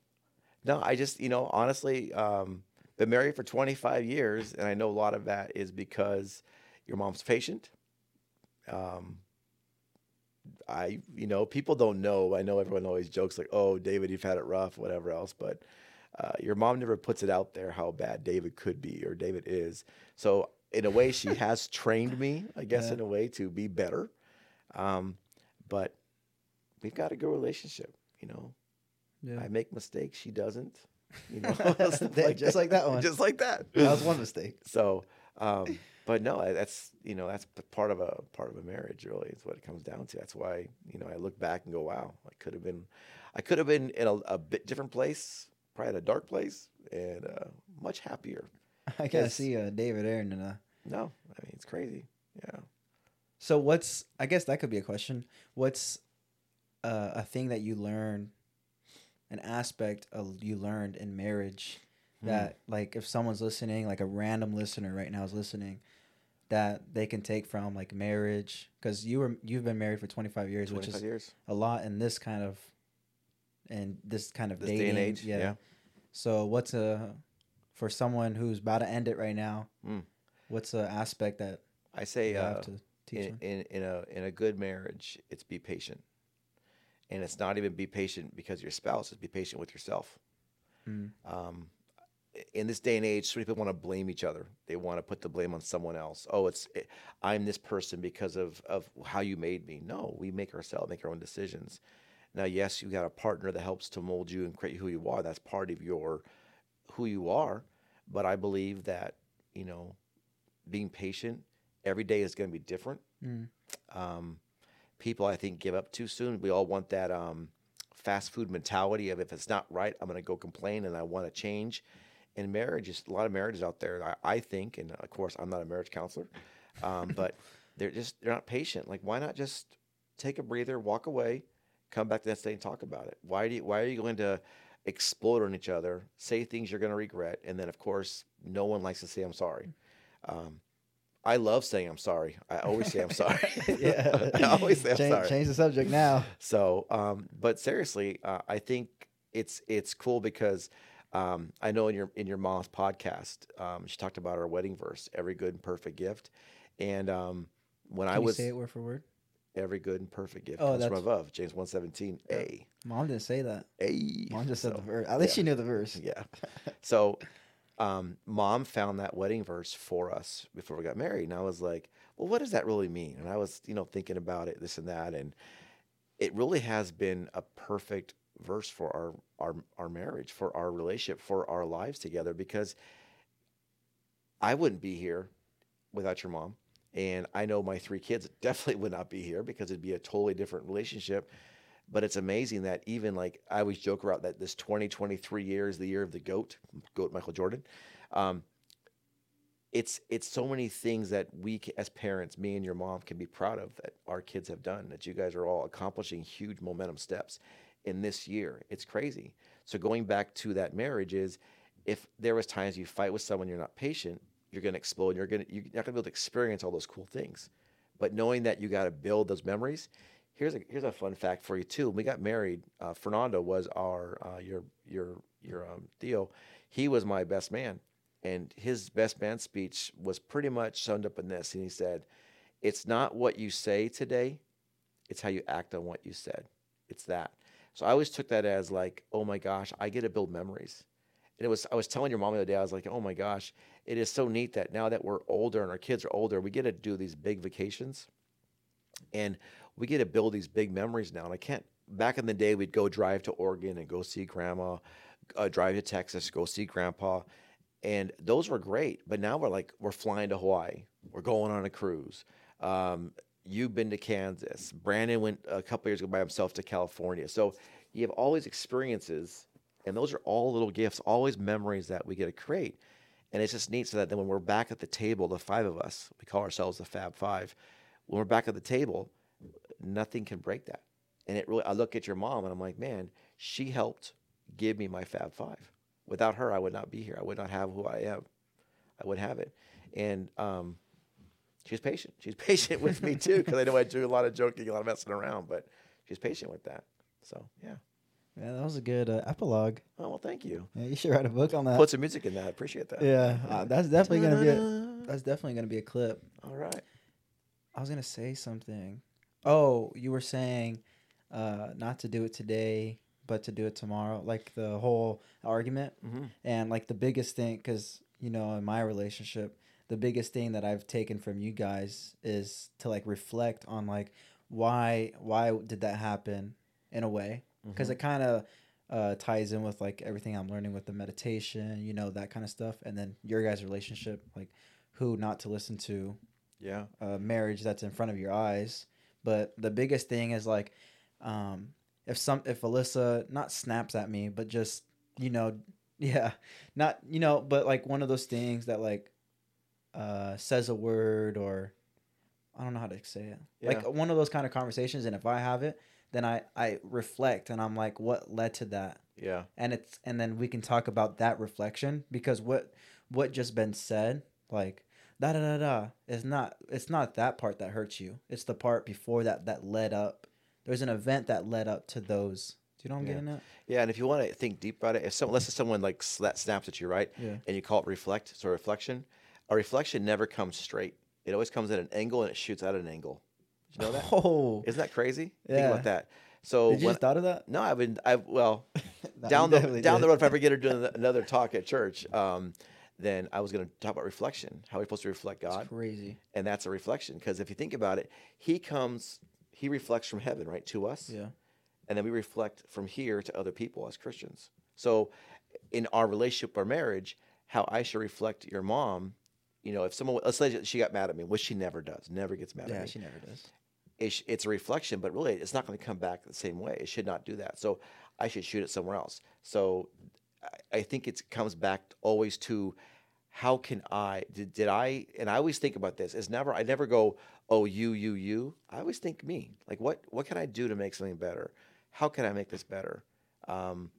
no, I just, you know, honestly, um, been married for 25 years, and I know a lot of that is because your mom's patient. Um, I, you know, people don't know. I know everyone always jokes like, "Oh, David, you've had it rough," whatever else, but uh, your mom never puts it out there how bad David could be or David is. So, in a way, she has trained me, I guess,
Yeah.
in a way to be better. Um, but we've got a good relationship, you know.
Yeah.
I make mistakes, she doesn't. You know,
Yeah, just like that one.
just like that.
that was one mistake.
So, um, but no, that's you know that's part of a part of a marriage. Really, is what it comes down to. That's why you know I look back and go, wow, I could have been, I could have been in a, a bit different place, probably in a dark place, and uh, much happier.
I gotta
Yes.
see uh, David Aaron in a.
No, I mean it's crazy. Yeah.
So what's? I guess that could be a question. What's uh, a thing that you learned, an aspect of you learned in marriage
Hmm.
that like if someone's listening, like a random listener right now is listening, that they can take from like marriage because you were you've been married for twenty five years, which is
years.
a lot in this kind of, in this kind of
This
dating
day and age.
Yeah.
Yeah.
So what's a for someone who's about to end it right now?
Mm.
What's a aspect that
I say uh,
have to teach
in, in in a in a good marriage, it's be patient, and it's not even be patient because your spouse. is be patient with yourself.
Mm.
Um, in this day and age, so many people want to blame each other. They want to put the blame on someone else. Oh, it's it, I'm this person because of of how you made me. No, we make ourselves make our own decisions. Now, yes, you got a partner that helps to mold you and create who you are. That's part of your who you are. But I believe that you know, being patient every day is going to be different.
Mm.
Um, people, I think, give up too soon. We all want that um, fast food mentality of if it's not right, I'm going to go complain and I want to change. And marriage is a lot of marriages out there. I, I think, and of course, I'm not a marriage counselor, um, but they're just they're not patient. Like, why not just take a breather, walk away, come back the next day and talk about it? Why do you, why are you going to explode on each other, say things you're going to regret, and then of course, no one likes to say I'm sorry. Um, I love saying I'm sorry. I always say I'm sorry.
yeah.
I always say I'm
change,
sorry.
change the subject now.
So, um, but seriously, uh, I think it's it's cool because um, I know in your in your mom's podcast, um, she talked about our wedding verse, "Every good and perfect gift," and um, when
Can
I
you
was
say it word for word?
every good and perfect gift
Oh,
comes from above, James one seventeen, a
Mom didn't say that.
a.
Mom just said the verse. At least
yeah.
she knew the verse.
Yeah. So, um, mom found that wedding verse for us before we got married, and I was like, "Well, what does that really mean?" And I was, you know, thinking about it, this and that, and it really has been a perfect verse for our our our marriage, for our relationship, for our lives together. Because I wouldn't be here without your mom, and I know my three kids definitely would not be here because it'd be a totally different relationship. But it's amazing that even like I always joke about that this 2023 year is the year of the goat, goat Michael Jordan. Um, it's it's so many things that we as parents, me and your mom, can be proud of that our kids have done. That you guys are all accomplishing huge momentum steps in this year. It's crazy. So going back to that marriage is, if there was times you fight with someone you're not patient, you're to explode. You're to you're not to be able to experience all those cool things. But knowing that you got to build those memories. Here's a here's a fun fact for you too. When we got married, uh, Fernando was our uh, your your your um, Theo. He was my best man, and his best man speech was pretty much summed up in this. And he said, "It's not what you say today, it's how you act on what you said. It's that." So I always took that as like, "Oh my gosh, I get to build memories." And it was I was telling your mom the other day, I was like, "Oh my gosh, it is so neat that now that we're older and our kids are older, we get to do these big vacations." and we get to build these big memories now. And I can't. Back in the day, we'd go drive to Oregon and go see grandma, uh, drive to Texas, go see grandpa, and those were great. But now we're like we're flying to Hawaii, we're going on a cruise. Um, you've been to Kansas. Brandon went a couple years ago by himself to California. So you have all these experiences, and those are all little gifts, always memories that we get to create. And it's just neat so that then when we're back at the table, the five of us, we call ourselves the Fab Five. When we're back at the table, nothing can break that. And it really, I look at your mom and I'm like, man, she helped give me my Fab Five. Without her, I would not be here. I would not have who I am. I would have it. And um, she's patient. She's patient with me too, because I know I do a lot of joking, a lot of messing around, but she's patient with that. So yeah.
Yeah, that was a good uh, epilogue.
Oh well, thank you.
Yeah, you should write a book on that.
Put some music in that. I appreciate that.
yeah, uh, that's definitely gonna be a, that's definitely gonna be a clip.
All right.
I was gonna say something. Oh, you were saying uh, not to do it today, but to do it tomorrow. Like the whole argument,
Mhm.
and like the biggest thing, because you know, in my relationship, the biggest thing that I've taken from you guys is to like reflect on like why why did that happen in a way because it kind of uh, ties in with like everything I'm learning with the meditation, you know, that kind of stuff, and then your guys' relationship, like who not to listen to
Yeah.
a marriage that's in front of your eyes. But the biggest thing is like, um, if some if Alyssa not snaps at me, but just you know, yeah, not you know, but like one of those things that like, uh, says a word or, I don't know how to say it. Like one of those kind of conversations, and if I have it, then I I reflect and I'm like, what led to that?
Yeah.
and it's and then we can talk about that reflection because what what just been said like da da da da is not it's not that part that hurts you it's the part before that that led up there's an event that led up to those do you know what i'm
Yeah.
getting at
Yeah. And if you want to think deep about it, if someone, let's say someone like sla- snaps at you, right?
yeah
And you call it reflect, so reflection, a reflection never comes straight. It always comes at an angle and it shoots out at an angle. Did you know that?
oh
Isn't that crazy?
Yeah.
Think about that. So
did you
when,
just thought of that
no, I've been, I've, well,
No,
down the down the road, if I ever get her doing another talk at church, um, then I was going to talk about reflection, how we're supposed to reflect God,
crazy
and that's a reflection. Because if you think about it, He comes, He reflects from heaven, right, to us,
yeah
and then we reflect from here to other people as Christians. So, in our relationship or marriage, how I should reflect your mom. You know, if someone, let's say she got mad at me, which she never does, never gets mad at me.
yeah she never does
it's, it's a reflection, but really it's not going to come back the same way. It should not do that. So I should shoot it somewhere else. So I, I think it comes back always to how can I did, did I and I always think about this. It's never I never go oh you you you. I always think me. Like what what can I do to make something better? How can I make this better? Um,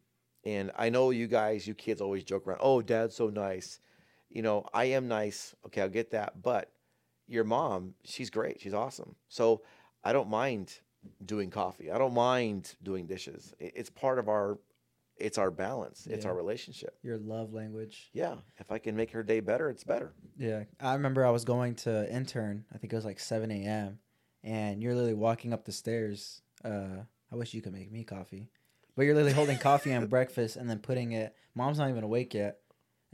and I know you guys, you kids always joke around. Oh, dad's so nice. You know, I am nice. Okay, I'll get that. But your mom, she's great. She's awesome. So I don't mind doing coffee. I don't mind doing dishes. It's part of our, it's our balance. It's
Yeah.
our relationship.
your love language
Yeah. If I can make her day better, it's better.
Yeah, I remember I was going to intern. I think it was like seven a.m. and you're literally walking up the stairs. Uh, I wish you could make me coffee, but you're literally holding coffee and breakfast and then putting it. Mom's not even awake yet,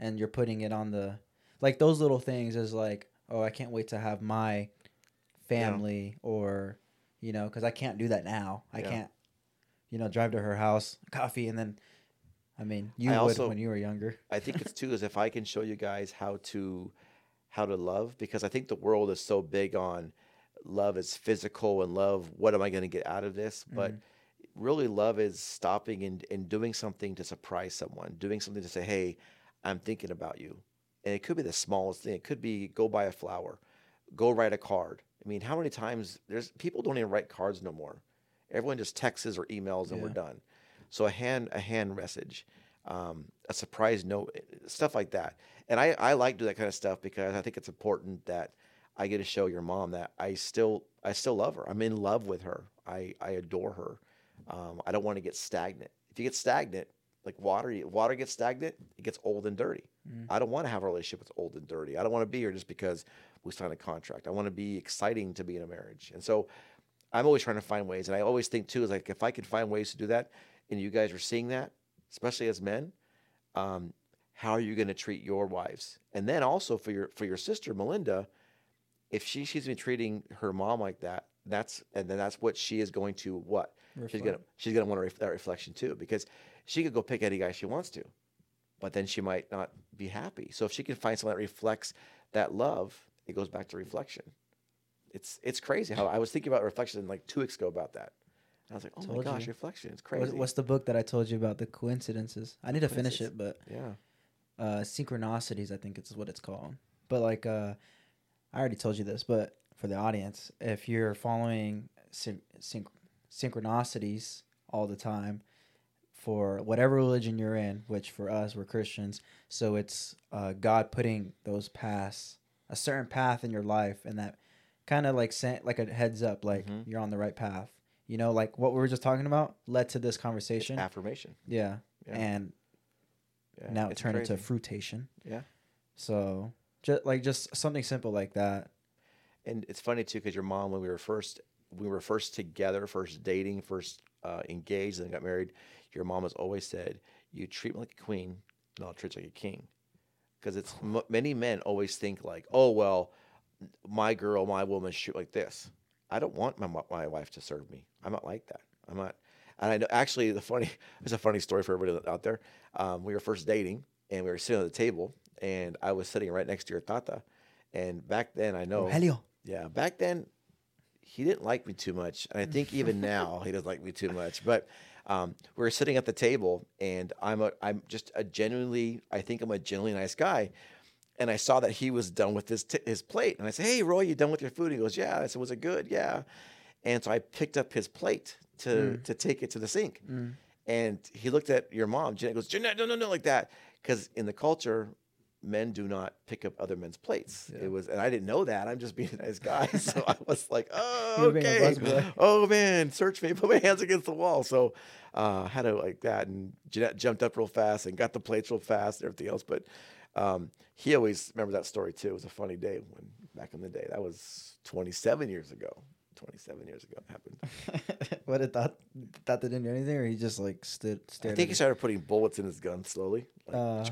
and you're putting it on the like those little things is like, oh, I can't wait to have my family or you know because I can't do that now. I
Yeah.
can't, you know, drive to her house, coffee, and then. I mean, you
I
would
also-
when you were younger.
I think it's too is if I can show you guys how to how to love because I think the world is so big on love is physical and love what am I going to get out of this but mm-hmm. really love is stopping and, and doing something to surprise someone doing something to say hey I'm thinking about you and it could be the smallest thing it could be go buy a flower go write a card I mean how many times there's people don't even write cards no more everyone just texts or emails and we're done so a hand a hand message um, a surprise note, stuff like that. And I, I like do that kind of stuff because I think it's important that I get to show your mom that I still I still love her. I'm in love with her. I, I adore her. Um, I don't want to get stagnant. If you get stagnant, like water, water gets stagnant, it gets old and dirty.
Mm.
I don't want to have a relationship that's old and dirty. I don't want to be here just because we signed a contract. I want to be exciting to be in a marriage. And so I'm always trying to find ways. And I always think too is like if I could find ways to do that, and you guys are seeing that, especially as men, um, how are you going to treat your wives? And then also for your for your sister Melinda, if she she's been treating her mom like that, that's and then that's what she is going to what she's gonna she's gonna want to ref, that reflection too because she could go pick any guy she wants to, but then she might not be happy. So if she can find someone that reflects that love, it goes back to reflection. It's it's crazy how I was thinking about reflection like two weeks ago about that. And I was like, oh my gosh,
you.
reflection! It's crazy.
What's, the book that I told you about the coincidences? I need to finish it, but
yeah,
uh, synchronicities, I think it's what it's called. But like, uh, I already told you this, but for the audience, if you're following syn- synch- synchronicities all the time for whatever religion you're in, which for us we're Christians, so it's uh, God putting those paths, a certain path in your life, and that kind of like sent like a heads up, like
Mhm.
you're on the right path. You know, like what we were just talking about led to this
It's
conversation.
affirmation.
yeah.
Yeah.
and
Yeah,
now it turned
crazy.
into fruitation.
Yeah.
So just like just something simple like that.
And it's funny too because your mom, when we were first, we were first together, first dating, first uh, engaged, and then got married. Your mom has always said, "You treat me like a queen, and I'll treat you like a king." Because it's m- many men always think like, "Oh well, my girl, my woman shoot like this." I don't want my my wife to serve me. I'm not like that. I'm not. And I know actually the funny there's a funny story for everybody out there. Um, we were first dating and we were sitting at the table and I was sitting right next to your tata, And back then, I know,
Helio.
yeah, back then, he didn't like me too much. And I think even now, he doesn't like me too much. But um, we were sitting at the table, and I'm a, I'm just a genuinely, I think I'm a genuinely nice guy. And I saw that he was done with his t- his plate, and I said, "Hey, Roy, you done with your food?" He goes, "Yeah." I said, "Was it good?" "Yeah." And so I picked up his plate to to take it to the sink, and he looked at your mom, Jeanette, goes, "Jeanette, no, no, no, like that," because in the culture, men do not pick up other men's plates. It was, and I didn't know that. I'm just being a nice guy, so I was like, "Oh,
You were being a
okay." Oh man, search me, put my hands against the wall. So uh, had to like that, and Jeanette jumped up real fast and got the plates real fast and everything else. But um, he always remember that story too. It was a funny day when back in the day. That was 27 years ago. 27 years ago it happened.
what did that that they didn't do anything, or he just like stood
I think he started putting bullets in his gun slowly. Like,
Uh,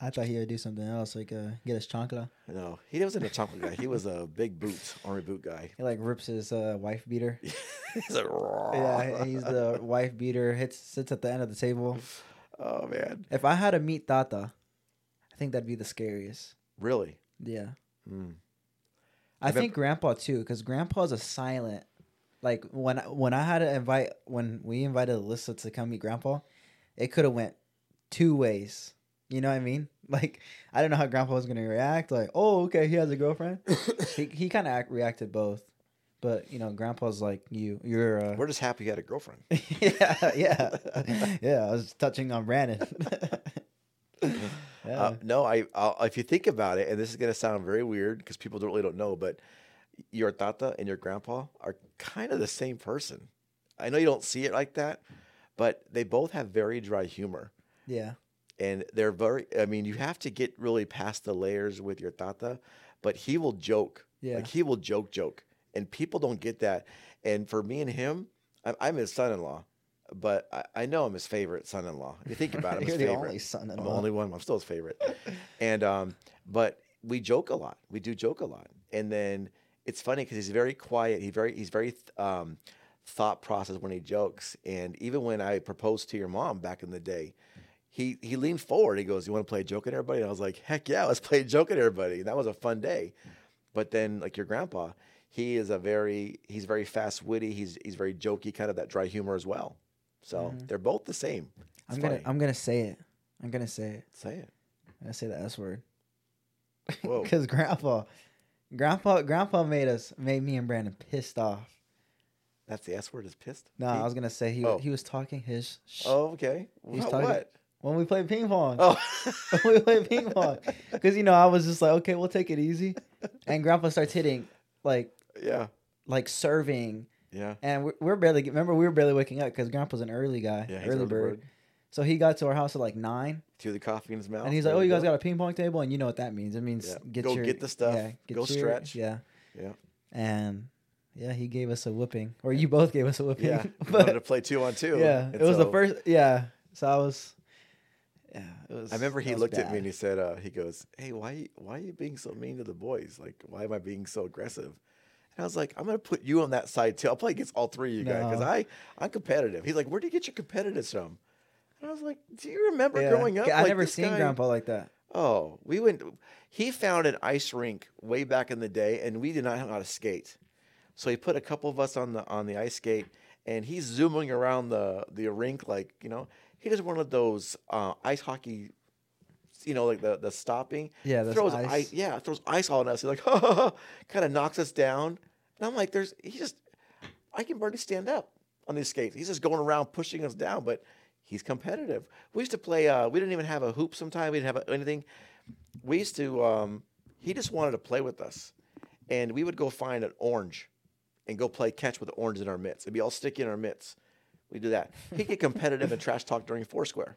I thought he would do something else, like uh, get his chancla.
no, he wasn't a chocolate guy. He was a big boot, army boot guy.
He like rips his uh, wife beater.
He's like,
yeah, he's the wife beater. Hits sits at the end of the table.
oh man,
If I had to meet Tata, I think that'd be the scariest.
really?
Yeah,
Mm.
I
I
think Grandpa too, because Grandpa's a silent. Like when I- when I had to invite when we invited Alyssa to come meet Grandpa, it could have went two ways. You know what I mean? Like I don't know how Grandpa was gonna react. Like, oh, okay, he has a girlfriend. he he kind of reacted both, but you know, Grandpa's like you. You're uh,
We're just happy you had a girlfriend.
yeah, yeah, yeah. I was touching on Brandon. yeah.
Uh, no, I I'll, if you think about it, and this is gonna sound very weird because people don't really don't know, but your tata and your grandpa are kind of the same person. I know you don't see it like that, but they both have very dry humor,
yeah.
And they're very. I mean, you have to get really past the layers with your tata, but he will joke.
Yeah.
like he will joke, joke, and people don't get that. And for me and him, I'm, I'm his son-in-law. But I, I know I'm his favorite son-in-law. You think about it, I'm
You're
his
the
favorite.
only son-in-law.
I'm the only one. I'm still his favorite. and um, but we joke a lot. We do joke a lot. And then it's funny because he's very quiet. He very he's very um, thought process when he jokes. And even when I proposed to your mom back in the day, he he leaned forward. He goes, "You want to play a joke at everybody?" And I was like, "Heck yeah, let's play a joke at everybody." And that was a fun day. But then like your grandpa, he is a very he's very fast witty. He's he's very jokey, kind of that dry humor as well. So mm-hmm. they're both the same. It's
I'm gonna. I'm gonna say it. I'm gonna say it.
say it.
I'm gonna say the S word.
Whoa.
Because grandpa, grandpa, grandpa made us made me and Brandon pissed off.
That's the S word is pissed.
No, I was gonna say he
Oh.
he was talking his sh-
Oh, okay.
He's talking-
what?
When we played ping pong.
Oh,
we played ping pong, because you know I was just like, okay, we'll take it easy, and grandpa starts hitting like
yeah,
like serving,
yeah,
and we're, we're barely remember we were barely waking up because grandpa's an early guy,
yeah.
early
early
bird. So he got to our house at like nine,
Threw the coffee in his mouth.
and he's like, "Oh, you guys got a ping pong table, and you know what that means? It means
Yeah.
get
Go
your
get the stuff.
yeah, get
Go
your-
stretch.
yeah,
Yeah,
and yeah, he gave us a whooping, or you both gave us a whooping.
yeah. We
but
wanted to play two on two.
yeah,
and
it was the first. Yeah, so I was. Yeah, it was.
I remember he looked at me and he said, uh, "He goes, hey, why, why are you being so mean to the boys? Like, why am I being so aggressive?" And I was like, "I'm gonna put you on that side too. I'll play against all three of you guys because I, I'm competitive." He's like, "Where do you get your competitiveness from?" And I was like, "Do you remember
Yeah.
growing up?
I
Like,
never seen
guy-
grandpa like that.
Oh, we went. He found an ice rink way back in the day, and we did not know how to skate. So he put a couple of us on the on the ice skate, and he's zooming around the the rink like you know he does one of those uh, ice hockey, you know, like the the stopping.
Yeah,
throws
ice-
Yeah, throws ice all on us. He's like, kind of knocks us down, and I'm like, there's he just I can barely stand up on these skates. He's just going around pushing us down, but he's competitive. We used to play. Uh, we didn't even have a hoop. Sometime we didn't have anything. We used to. Um, he just wanted to play with us, and we would go find an orange, and go play catch with the orange in our mitts. It'd be all sticky in our mitts. We do that. He'd get competitive and trash talk during Foursquare.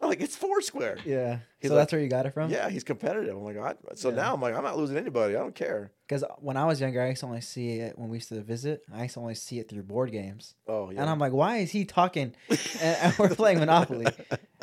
I'm like, it's Foursquare.
Yeah.
He's
so
like-
that's where you got it from?
Yeah, he's competitive. I'm like, I, so
Yeah.
now I'm like, I'm not losing anybody. I don't care.
Because when I was younger, I used to only see it when we used to visit. I used to only see it through board games.
Oh yeah.
And I'm like, why is he talking? and, and we're playing Monopoly.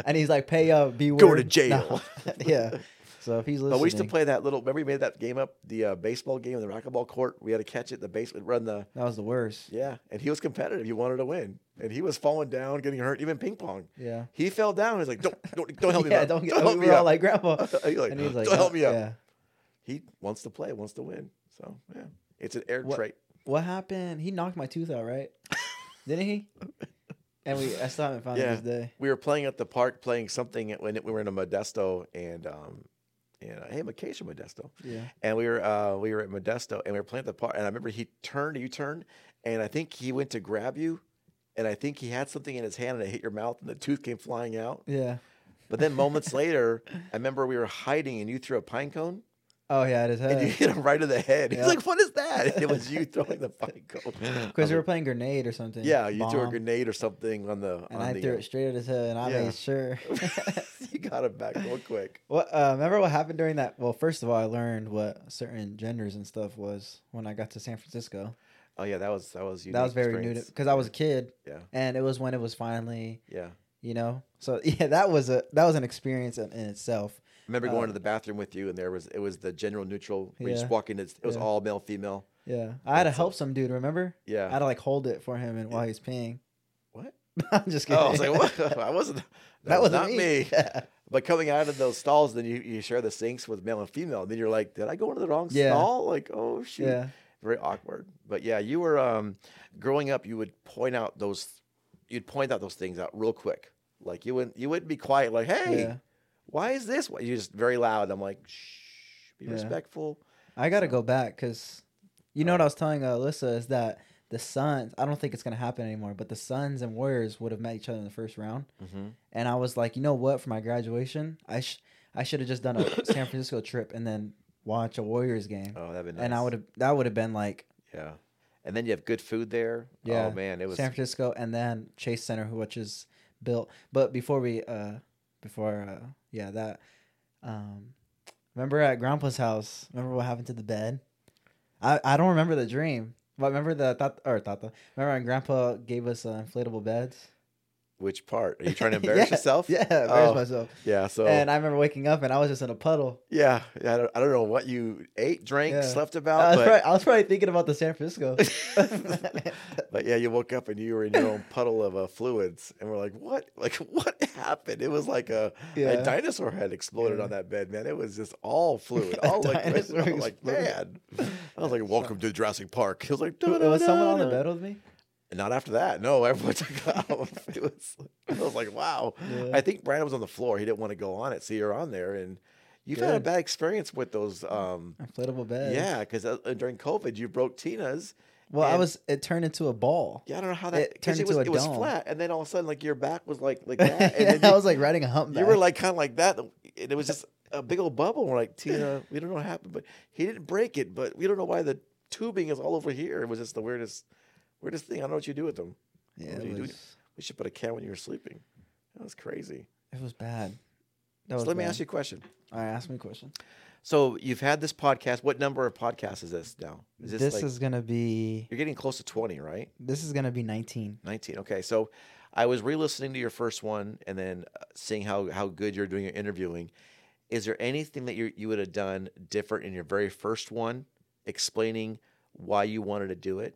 And he's like, pay up, be
Go to jail.
yeah. So if he's listening.
But we used to play that little. Remember, we made that game up, the uh, baseball game, in the racquetball court. We had to catch it, in the basement, run the.
That was the worst.
Yeah, and he was competitive. He wanted to win, and he was falling down, getting hurt. Even ping pong,
Yeah.
he fell down. He's like, "Don't, don't, don't help me
yeah, don't get
help
we
me
were all
out."
like, Grandpa.
He's like,
and he's like,
"Don't help
"Oh,
me out."
Yeah.
he wants to play, wants to win. So yeah, it's an air
What-
trait.
What happened? He knocked my tooth out, right? Didn't he? And we, I still haven't found
Yeah.
it this day.
We were playing at the park, playing something when we were in a Modesto, and um, and uh, hey, Makeisha Modesto,
Yeah.
and we were uh, we were at Modesto, and we were playing at the park, and I remember he turned, you turned, and I think he went to grab you, and I think he had something in his hand, and it hit your mouth, and the tooth came flying out.
Yeah.
But then moments later, I remember we were hiding, and you threw a pine cone,
Oh yeah, it is.
and you hit him right in the head.
Yeah.
He's like, "What is that?" And it was you throwing the cone.
Because we were
like,
playing grenade or something.
yeah, you threw a grenade or something on the.
And
on
I
the,
threw
uh,
it straight at his head, and I
yeah.
made sure.
you got it back real quick.
what? Uh, remember what happened during that? Well, first of all, I learned what certain genders and stuff was when I got to San Francisco.
Oh yeah, that was that was
that was very new to because I was a kid,
Yeah,
and it was when it was finally,
yeah.
you know. So yeah, that was a that was an experience in, in itself.
I remember going
Uh,
to the bathroom with you, and there was it was the general neutral. Where you just
Yeah.
walk in, it was
Yeah.
all male, female.
Yeah, I had to help some dude. Remember?
Yeah, I
had to like hold it for him and while he's peeing.
What?
I'm just kidding.
Oh, I was like, what? I wasn't. That,
That
was not
me.
me. But coming out of those stalls, then you, you share the sinks with male and female. And then you're like, did I go into the wrong
Yeah.
stall? Like, oh shoot.
yeah.
Very awkward. But yeah, you were um growing up, you would point out those you'd point out those things out real quick. Like you wouldn't you wouldn't be quiet like, hey,
Yeah.
Why is this? Why you just very loud. I'm like, shh, be
Yeah.
respectful.
I gotta go back because you know what I was telling uh, Alyssa is that the Suns. I don't think it's gonna happen anymore. But the Suns and Warriors would have met each other in the first round,
Mm-hmm.
and I was like, you know what? For my graduation, I sh- I should have just done a San Francisco trip and then watch a Warriors game,
Oh, that'd be nice.
and I would have that would have been like
Yeah. And then you have good food there.
Yeah.
Oh man, it was
San Francisco and then Chase Center, which is built. But before we, uh, before, uh, yeah, that, um, remember at Grandpa's house, remember what happened to the bed? I, I don't remember the dream, but remember the thought or thought tata. Remember when Grandpa gave us uh, inflatable beds?
Which part? Are you trying to embarrass
Yeah,
yourself?
Yeah, embarrass
Oh,
myself.
Yeah, so
And I remember waking up and I was just in a puddle.
yeah, yeah, I don't, I don't know what you ate, drank,
Yeah.
slept
I
about,
was,
but
probably, I was probably thinking about the San Francisco.
but yeah, you woke up and you were in your own puddle of uh, fluids, and we're like, "What? Like, what happened?" It was like a,
Yeah.
a dinosaur had exploded on that bed, man. It was just all fluid, all like, I was like, man. I was like, "Welcome to Jurassic Park." It was like,
was someone on the bed with me?
Not after that. No, everyone took off. It was. I was like, "Wow."
Yeah.
I think Brandon was on the floor. He didn't want to go on it, so you're on there, and you've had a bad experience with those. Um,
Inflatable beds.
yeah, because uh, during COVID, you broke Tina's.
Well, I was. It turned into a ball.
Yeah, I don't know how that.
It turned
it, was
into a
it was flat, and then all of a sudden, like your back was like like that, and then
I was like riding a humpback.
you were like kind of like that, and it was just a big old bubble. We're like, Tina, we don't know what happened, but he didn't break it, but we don't know why the tubing is all over here. It was just the weirdest, weirdest thing. I don't know what you do with them.
yeah,
what do
it
you
was,
We should put a can when you were sleeping. That was crazy.
it was bad. That
So
was
let me ask you a question.
All right, ask me a question.
So you've had this podcast. What number of podcasts is this now? Is
This,
this, like
is gonna be.
you're getting close to twenty, right?
This is gonna be nineteen.
19. Okay. So I was re listening to your first one and then uh, seeing how, how good you're doing your interviewing. Is there anything that you you would have done different in your very first one, explaining why you wanted to do it?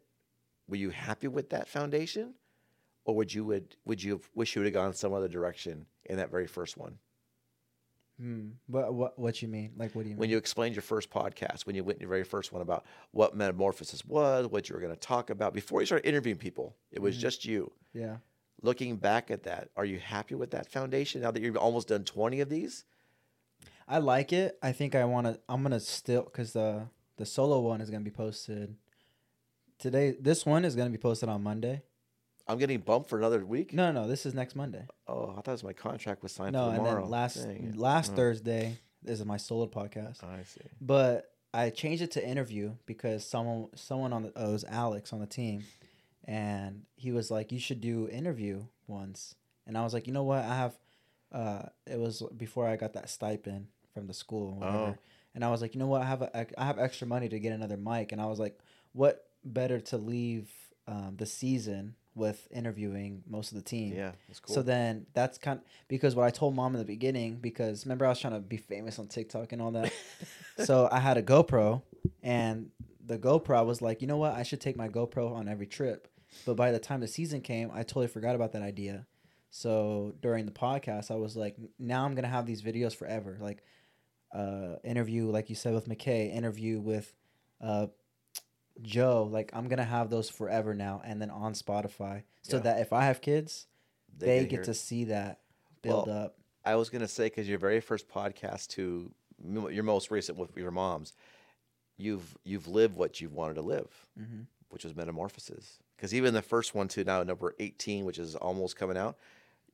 Were you happy with that foundation? Or would you would would you wish you would have gone some other direction in that very first one?
Hmm. What what what you mean? Like what do you mean?
When you explained your first podcast, when you went in your very first one about what metamorphosis was, what you were going to talk about before you started interviewing people, it was
Mhm.
just you.
yeah.
looking back at that, are you happy with that foundation now that you've almost done 20 of these?
I like it. I think I want to. I'm gonna still because the the solo one is gonna be posted today. This one is gonna be posted on Monday.
I'm getting bumped for another week.
No, no, this is next Monday.
Oh, I thought it was my contract was signed
no,
for
and
tomorrow.
then last
Dang
last
Oh.
Thursday this is my solo podcast.
I see.
But I changed it to interview because someone someone on the oh, it was Alex on the team, and he was like, "You should do interview once." And I was like, "You know what? I have." Uh, it was before I got that stipend from the school, whatever.
Oh.
And I was like, "You know what? I have a, I have extra money to get another mic." And I was like, "What better to leave um, the season with interviewing most of the team?"
Yeah, that's cool.
So then that's kind because what I told mom in the beginning because remember I was trying to be famous on TikTok and all that. so I had a GoPro and the GoPro I was like, you know what? I should take my GoPro on every trip. But by the time the season came, I totally forgot about that idea. So during the podcast, I was like, now I'm gonna have these videos forever. Like uh interview like you said with McKay, interview with uh Joe, like I'm gonna have those forever now, and then on Spotify, so
Yeah.
that if I have kids, they,
can
get to see that build
Well,
up.
I was gonna say because your very first podcast to your most recent with your mom's, you've you've lived what you've wanted to live,
hmm
which was metamorphosis. Because even the first one to now number eighteen, which is almost coming out,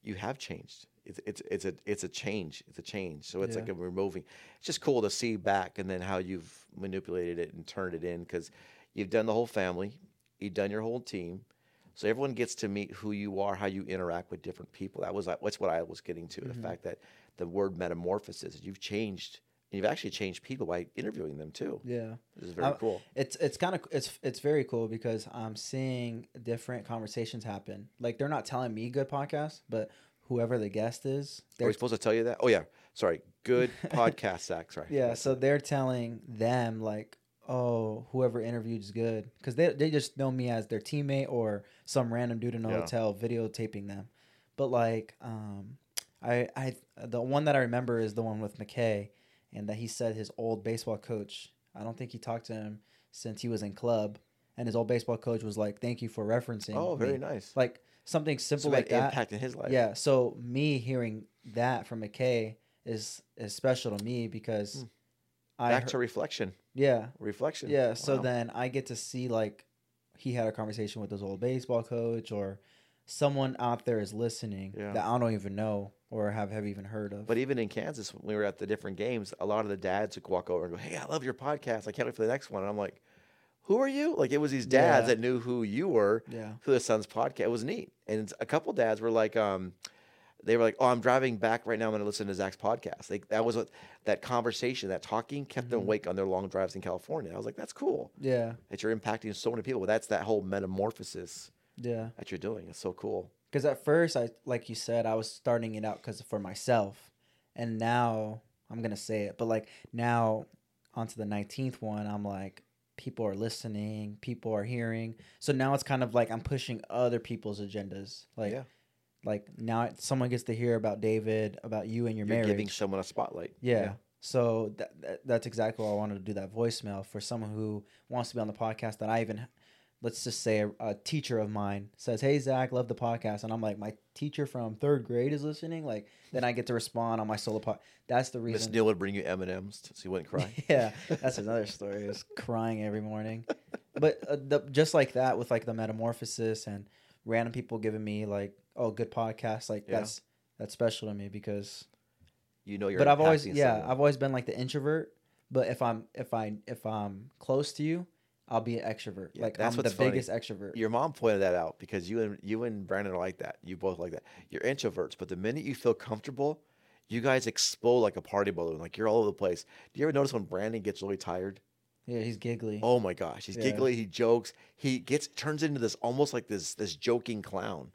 you have changed. It's it's it's a it's a change. It's a change. So it's like a removing. It's just cool to see back and then how you've manipulated it and turned it in because you've done the whole family, you've done your whole team. So everyone gets to meet who you are, how you interact with different people. That was that's what I was getting to.
Mhm.
The fact that the word metamorphosis, you've changed. And you've actually changed people by interviewing them too.
Yeah.
This is very cool.
it's it's kind of it's it's very cool because I'm seeing different conversations happen. Like they're not telling me good podcasts, but whoever the guest is,
Are
they're
we supposed to tell you that? Oh yeah, sorry. Good podcast, Zach. Sorry.
yeah. So they're telling them like, oh, whoever interviewed is good because they they just know me as their teammate or some random dude in a
Yeah.
hotel videotaping them. But like, um, I I the one that I remember is the one with McKay, and that he said his old baseball coach. I don't think he talked to him since he was in club, and his old baseball coach was like, "Thank you for referencing."
oh, very
me."
nice.
Like something simple
So
like
that
that.
impact in his life.
Yeah. So me hearing that from McKay is is special to me because
Hmm.
I
Back
heard-
to reflection.
yeah
Reflection.
yeah. So
Wow.
then I get to see like he had a conversation with his old baseball coach or someone out there is listening
Yeah.
that I don't even know or have have even heard of.
But even in Kansas, when we were at the different games, a lot of the dads would walk over and go, "Hey, I love your podcast. I can't wait for the next one." And I'm like, "Who are you?" Like it was these dads
Yeah.
that knew who you were,
yeah.
who the son's podcast. It was neat, and a couple dads were like, um, they were like, "Oh, I'm driving back right now. I'm going to listen to Zach's podcast." Like that was what that conversation, that talking, kept them
Mhm.
awake on their long drives in California. I was like, "That's cool
Yeah.
that you're impacting so many people." Well, That's that whole metamorphosis
Yeah.
that you're doing. It's so cool.
Because at first, I like you said, I was starting it out because for myself, and now I'm gonna say it, but like now onto the nineteenth one, I'm like, people are listening, people are hearing, so now it's kind of like I'm pushing other people's agendas, like,
Yeah.
Like now someone gets to hear about David, about you and your
You're
marriage,
giving someone a spotlight.
yeah. So that, that that's exactly why I wanted to do that voicemail for someone who wants to be on the podcast that I even let's just say a, a teacher of mine says, "Hey Zach, love the podcast," and I'm like, my teacher from third grade is listening. Like, then I get to respond on my solo pod. That's the reason. Miss.
Neal would bring you M and M's so you wouldn't cry.
yeah, that's another story. Is crying every morning, but uh, the, just like that with like the metamorphosis and random people giving me like, "Oh, good podcast." Like
Yeah.
that's that's special to me because
You know you're.
but I've always yeah
someone.
I've always been like the introvert. But if I'm if I if I'm close to you, I'll be an extrovert.
Yeah,
like
that's
I'm the
funny.
biggest extrovert.
Your mom pointed that out because you and you and Brandon are like that. You both like that. You're introverts, but the minute you feel comfortable, you guys explode like a party balloon. Like you're all over the place. Do you ever notice when Brandon gets really tired?
Yeah, he's giggly.
Oh my gosh, he's
Yeah.
giggly. He jokes. He gets turns into this almost like this this joking clown,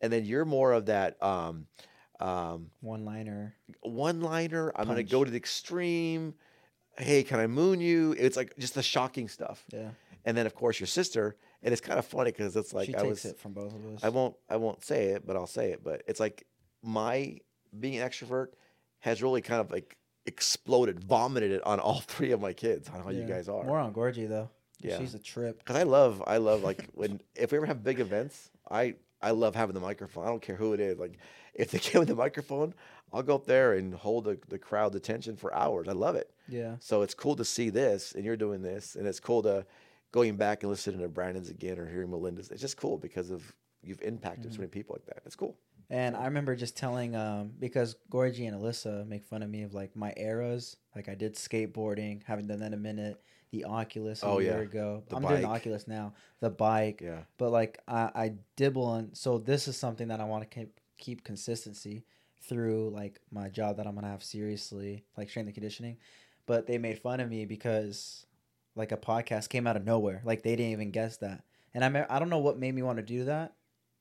and then you're more of that um, um,
One liner.
one liner. I'm gonna go to the extreme. Hey, can I moon you? It's like just the shocking stuff.
Yeah,
And then of course your sister, and it's kind of funny because it's like
she
I
takes
was
it from both of us.
I won't I won't say it, but I'll say it. But it's like my being an extrovert has really kind of like exploded, vomited it on all three of my kids on how you guys are.
More on Gorgie though.
Yeah.
she's a trip.
Because I love I love like when if we ever have big events, I I love having the microphone. I don't care who it is. Like if they give me the microphone, I'll go up there and hold the, the crowd's attention for hours. I love it.
Yeah,
So it's cool to see this, and you're doing this, and it's cool to going back and listening to Brandon's again or hearing Melinda's. It's just cool because of you've impacted
Mm-hmm.
so many people like that. It's cool.
And I remember just telling um because Gorgie and Alyssa make fun of me of like my eras. Like I did skateboarding, haven't done that in a minute. The Oculus a
Oh,
year
yeah.
ago.
The
I'm doing the. Oculus now. The bike.
Yeah.
but like I, I dibble on so this is something that i want to keep keep consistency through like my job that i'm gonna have seriously like strength and conditioning but they made fun of me because like a podcast came out of nowhere like they didn't even guess that and i i don't know what made me want to do that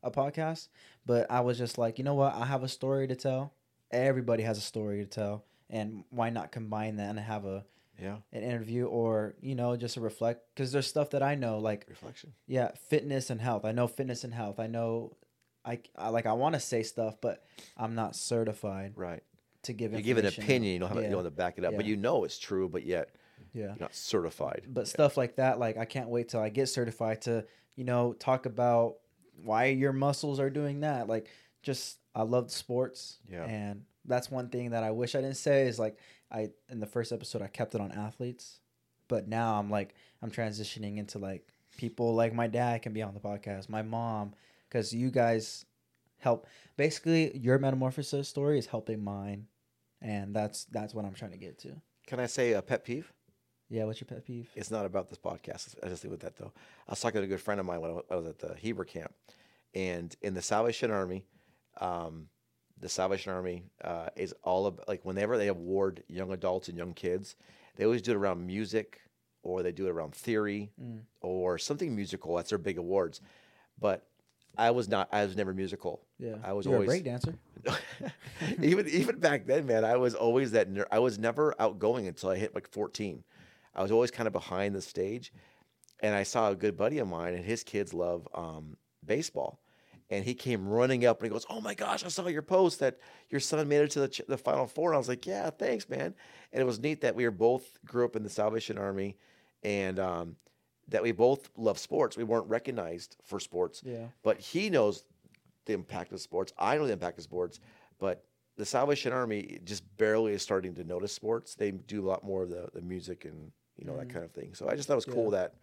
a podcast but i was just like you know what i have a story to tell everybody has a story to tell and why not combine that and have a
Yeah.
an interview or you know just a reflect because there's stuff that i know like
Reflection.
yeah fitness and health i know fitness and health i know i, I like i want to say stuff but i'm not certified
Right.
to give
You give an opinion, you don't have
Yeah.
you don't have to back it up, but you know it's true, but yet
yeah.
you're not certified.
but stuff like that like i can't wait till i get certified to you know talk about why your muscles are doing that like just i love sports.
Yeah.
and that's one thing that i wish i didn't say is like i in the first episode i kept it on athletes. But now i'm like i'm transitioning into like people like my dad can be on the podcast my mom because you guys help. Basically your metamorphosis story is helping mine. And that's that's what i'm trying to get to.
Can I say a pet peeve?
Yeah what's your pet peeve
It's not about this podcast. I just leave with that though. I was talking to a good friend of mine when I was at the Hebrew camp, and in the Salvation Army, um, the Salvation Army uh, is all about like whenever they award young adults and young kids, they always do it around music or they do it around theory
Mm.
or something musical. That's their big awards. But I was not. I was never musical.
yeah
I was
You're
always-
a break dancer
even even back then, man, I was always that. Ner- I was never outgoing until I hit like 14. I was always kind of behind the stage, and I saw a good buddy of mine, and his kids love um, baseball, and he came running up and he goes, "Oh my gosh, I saw your post that your son made it to the, ch- the final four. And I was like, "Yeah, thanks, man." And it was neat that we were both grew up in the Salvation Army, and um, that we both love sports. We weren't recognized for sports,
yeah
but he knows the impact of sports. I know the impact of sports, but the Salvation Army just barely is starting to notice sports. They do a lot more of the, the music and you know that kind of thing. So I just thought it was cool that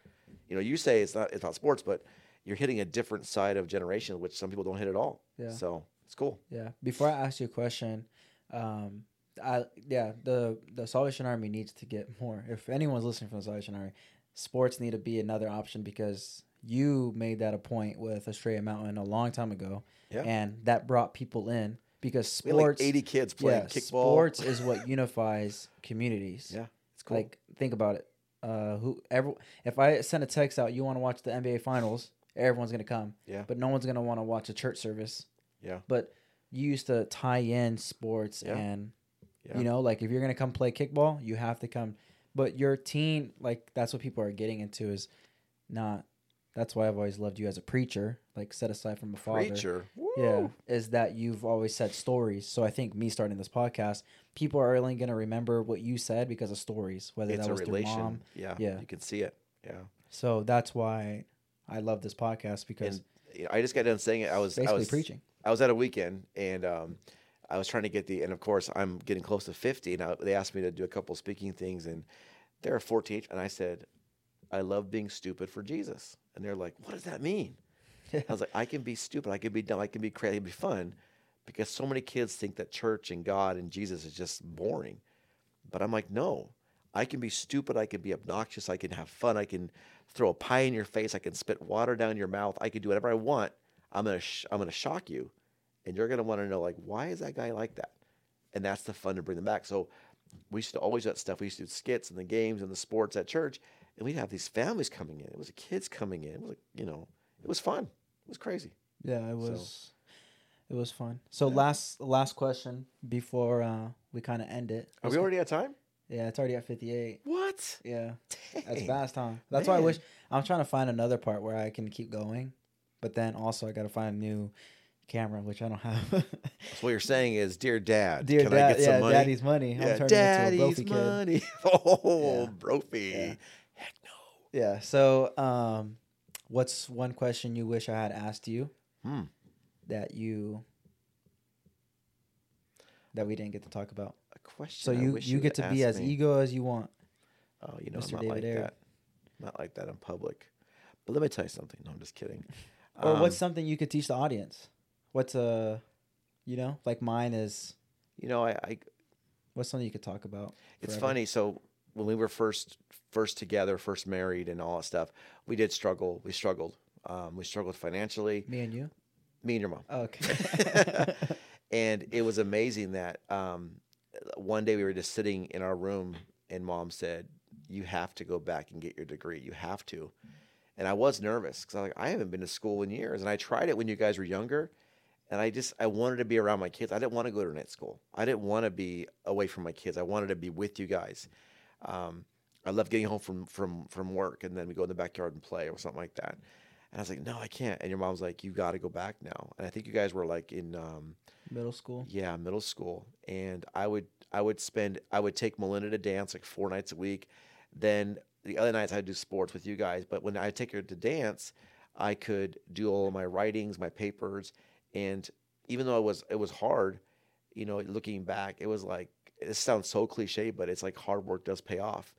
you know you say it's not it's not sports, but you're hitting a different side of generation, which some people don't hit at all.
Yeah.
So it's cool.
Yeah. Before I ask you a question, um, I yeah the the Salvation Army needs to get more. If anyone's listening from the Salvation Army, sports need to be another option because you made that a point with Estrella Mountain a long time ago,
Yeah.
and that brought people in because
had like
sports.
80 kids playing
yeah,
kickball.
sports is what unifies communities.
Yeah, cool.
Like think about it. Uh, who ever if I send a text out, you want to watch the NBA Finals, everyone's gonna come.
Yeah.
But no one's gonna want to watch a church service.
Yeah.
But you used to tie in sports
Yeah.
and
Yeah.
you know, like if you're gonna come play kickball, you have to come. But your teen, like that's what people are getting into is not. That's why I've always loved you as a preacher, like set aside from a father.
Preacher.
Yeah, is that you've always said stories. So I think me starting this podcast, people are only gonna remember what you said because of stories, whether
It's
that
a
was through
relation.
mom.
Yeah.
Yeah.
You can see it. Yeah.
So that's why I love this podcast because
And I just got done saying it. I was I
basically
was
preaching.
I was at a weekend and um, I was trying to get the, and of course I'm getting close to 50. Now they asked me to do a couple speaking things and there are 14. And I said, I love being stupid for Jesus. And they're like, what does that mean? I was like, I can be stupid. I can be dumb. I can be crazy. I can be fun because so many kids think that church and God and Jesus is just boring. But I'm like, no, I can be stupid. I can be obnoxious. I can have fun. I can throw a pie in your face. I can spit water down your mouth. I can do whatever I want. I'm gonna sh- I'm gonna shock you, and you're gonna want to know like why is that guy like that, and that's the fun to bring them back. So we used to always do that stuff. We used to do skits and the games and the sports at church, and we'd have these families coming in. It was the kids coming in. It was like you know, it was fun. It was crazy.
Yeah, it was. It was fun. So last last question before uh, we kind of end it.
Are we already at time?
Yeah, it's already at fifty eight.
What?
Yeah, that's fast, huh? That's why I wish I'm trying to find another part where I can keep going, but then also I got to find a new camera, which I don't have.
So what you're saying is, dear dad,
Dear
can
dad,
I get some
yeah,
money?
daddy's money. I'm
yeah,
turning
daddy's
into a Brophy kid.
money. Oh,
Yeah.
Brophy.
Yeah.
Heck no.
Yeah. So, um, what's one question you wish I had asked you
Hmm.
that you that we didn't get to talk about?
A question.
So
I
you
wish
you get to be as
me.
ego as you want.
Oh, you know,
Mr.
I'm not
David
like
Aird.
that. Not like that in public. But let me tell you something. No, I'm just kidding.
Or
Um,
what's something you could teach the audience? What's a, you know, like mine is.
You know, I, I
What's something you could talk about?
it's funny. So when we were first first together, first married, and all that stuff, we did struggle. We struggled. Um, we struggled financially.
Me and you.
Me and your mom.
Oh, okay.
and it was amazing that um, one day we were just sitting in our room and mom said you have to go back and get your degree you have to and i was nervous because i like i haven't been to school in years and i tried it when you guys were younger and i just i wanted to be around my kids i didn't want to go to night school i didn't want to be away from my kids i wanted to be with you guys um, i love getting home from from from work and then we go in the backyard and play or something like that And I was like, no, I can't. And your mom's like, you got to go back now. And I think you guys were like in, um,
Middle school.
yeah, middle school. And I would, I would spend, I would take Melinda to dance like four nights a week. Then the other nights I'd do sports with you guys. But when I take her to dance, I could do all of my writings, my papers, and even though it was it was hard, you know, looking back, it was like it sounds so cliche, but it's like hard work does pay off,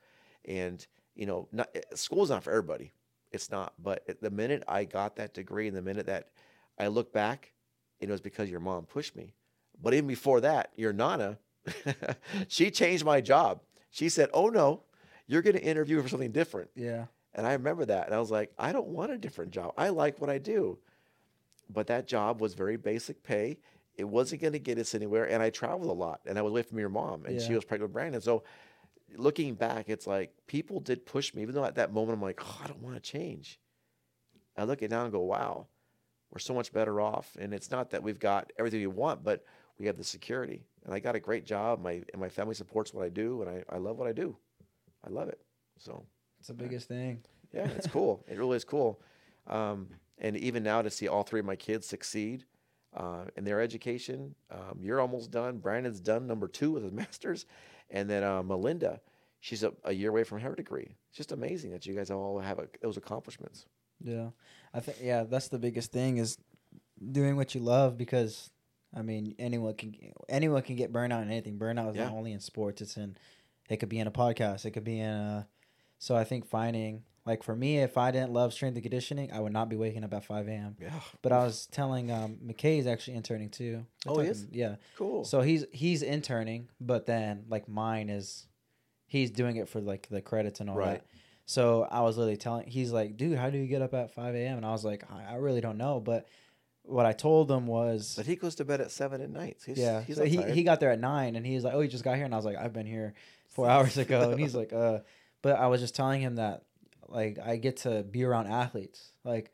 and you know, not eh, school's not for everybody. It's not, but the minute I got that degree, and the minute that I look back, it was because your mom pushed me. But even before that, your nana, she changed my job. She said, "Oh no, you're going to interview for something different."
Yeah.
And I remember that. And I was like, I don't want a different job. I like what I do. But that job was very basic pay. It wasn't going to get us anywhere. And I traveled a lot and I was away from your mom and she was pregnant with Brandon. So looking back, it's like people did push me, even though at that moment I'm like, oh, I don't want to change. I look at it now and go, wow, we're so much better off. And it's not that we've got everything we want, but we have the security. And I got a great job. My and my family supports what I do, and I, I love what I do. I love it. So
It's the biggest thing.
yeah, it's cool. It really is cool. Um, and even now to see all three of my kids succeed uh, in their education, um, you're almost done. Brandon's done number two with his master's, and then uh, Melinda, she's a, a year away from her degree. It's just amazing that you guys all have a, those accomplishments.
Yeah. I think yeah, that's the biggest thing is doing what you love because I mean anyone can anyone can get burnout in anything. Burnout is
Yeah.
not only in sports, it's in it could be in a podcast, it could be in a so I think finding like for me, if I didn't love strength and conditioning, I would not be waking up at five AM.
Yeah,
But I was telling um McKay is actually interning too. We're
Oh, he is?
Yeah.
cool.
So he's he's interning, but then like mine is he's doing it for like the credits and all
Right.
that. So I was literally telling he's like, dude, how do you get up at five AM? And I was like, I, I really don't know. But what I told him was
but he goes to bed at seven at night. He's,
Yeah.
he's
so he,
tired.
he got there at nine and he's like, Oh, he just got here? And I was like, I've been here four hours ago. And he's like, uh but I was just telling him that like I get to be around athletes. Like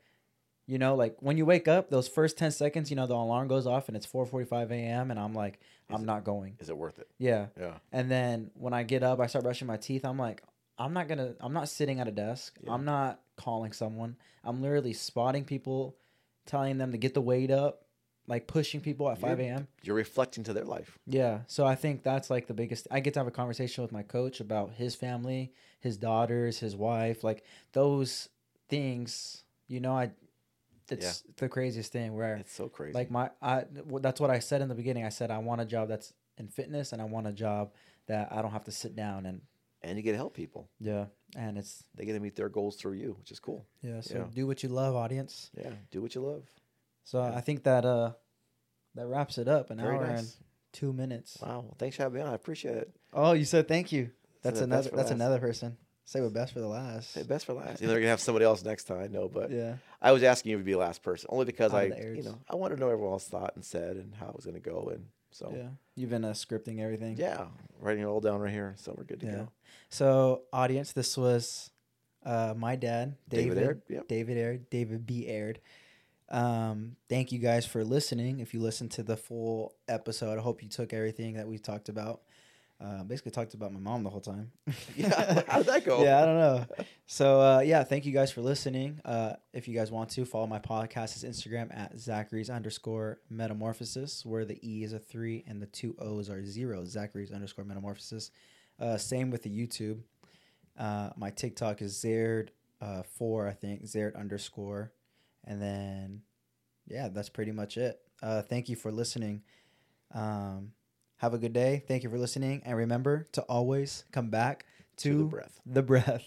you know, like when you wake up, those first ten seconds, you know, the alarm goes off and it's four forty five AM and I'm like, I'm not going.
Is it worth it?
Yeah.
Yeah.
And then when I get up, I start brushing my teeth. I'm like, I'm not gonna. I'm not sitting at a desk.
Yeah.
I'm not calling someone. I'm literally spotting people, telling them to get the weight up, like pushing people at 5 a.m.
You're reflecting to their life.
Yeah. So I think that's like the biggest. I get to have a conversation with my coach about his family, his daughters, his wife, like those things. You know, I. It's the craziest thing where
It's so crazy.
like my I that's what I said in the beginning. I said I want a job that's in fitness and I want a job that I don't have to sit down and
and you get to help people.
yeah, and it's
They get to meet their goals through you, which is cool.
yeah, so
Yeah.
do what you love, audience.
Yeah. Do what you love.
So
Yeah.
I think that uh that wraps it up an
Very
hour
nice.
and 2 minutes.
Wow. Well, thanks for having me on. I appreciate it.
Oh, you said thank you. That's
Saved the best
another
for
that's
last.
another person. Say what best for the last.
Say best for last. You know, they're gonna have somebody else next time. I know, but
yeah.
I was asking you to be the last person only because
Out
I,
of the airs.
you know, I wanted to know what everyone else thought and said and how it was gonna go, and so
Yeah. You've been uh, scripting everything.
yeah, writing it all down right here, so we're good to
Yeah.
go.
So, audience, this was uh, my dad,
David
David.
Aird, yep.
David Aird, David B. Aird. Um, thank you guys for listening. If you listened to the full episode, I hope you took everything that we talked about. Uh, basically, talked about my mom the whole time.
Yeah, how did that go?
yeah, I don't know. So, uh, yeah, thank you guys for listening. Uh, if you guys want to follow my podcast, it's Instagram at Zachary's underscore metamorphosis, where the E is a three and the two O's are zero. Zachary's underscore metamorphosis. Uh, same with the YouTube. Uh, my TikTok is Zared uh, four, I think Zared underscore, and then yeah, that's pretty much it. Uh, thank you for listening. Um, have a good day. Thank you for listening, and remember to always come back
To the breath.
the breath.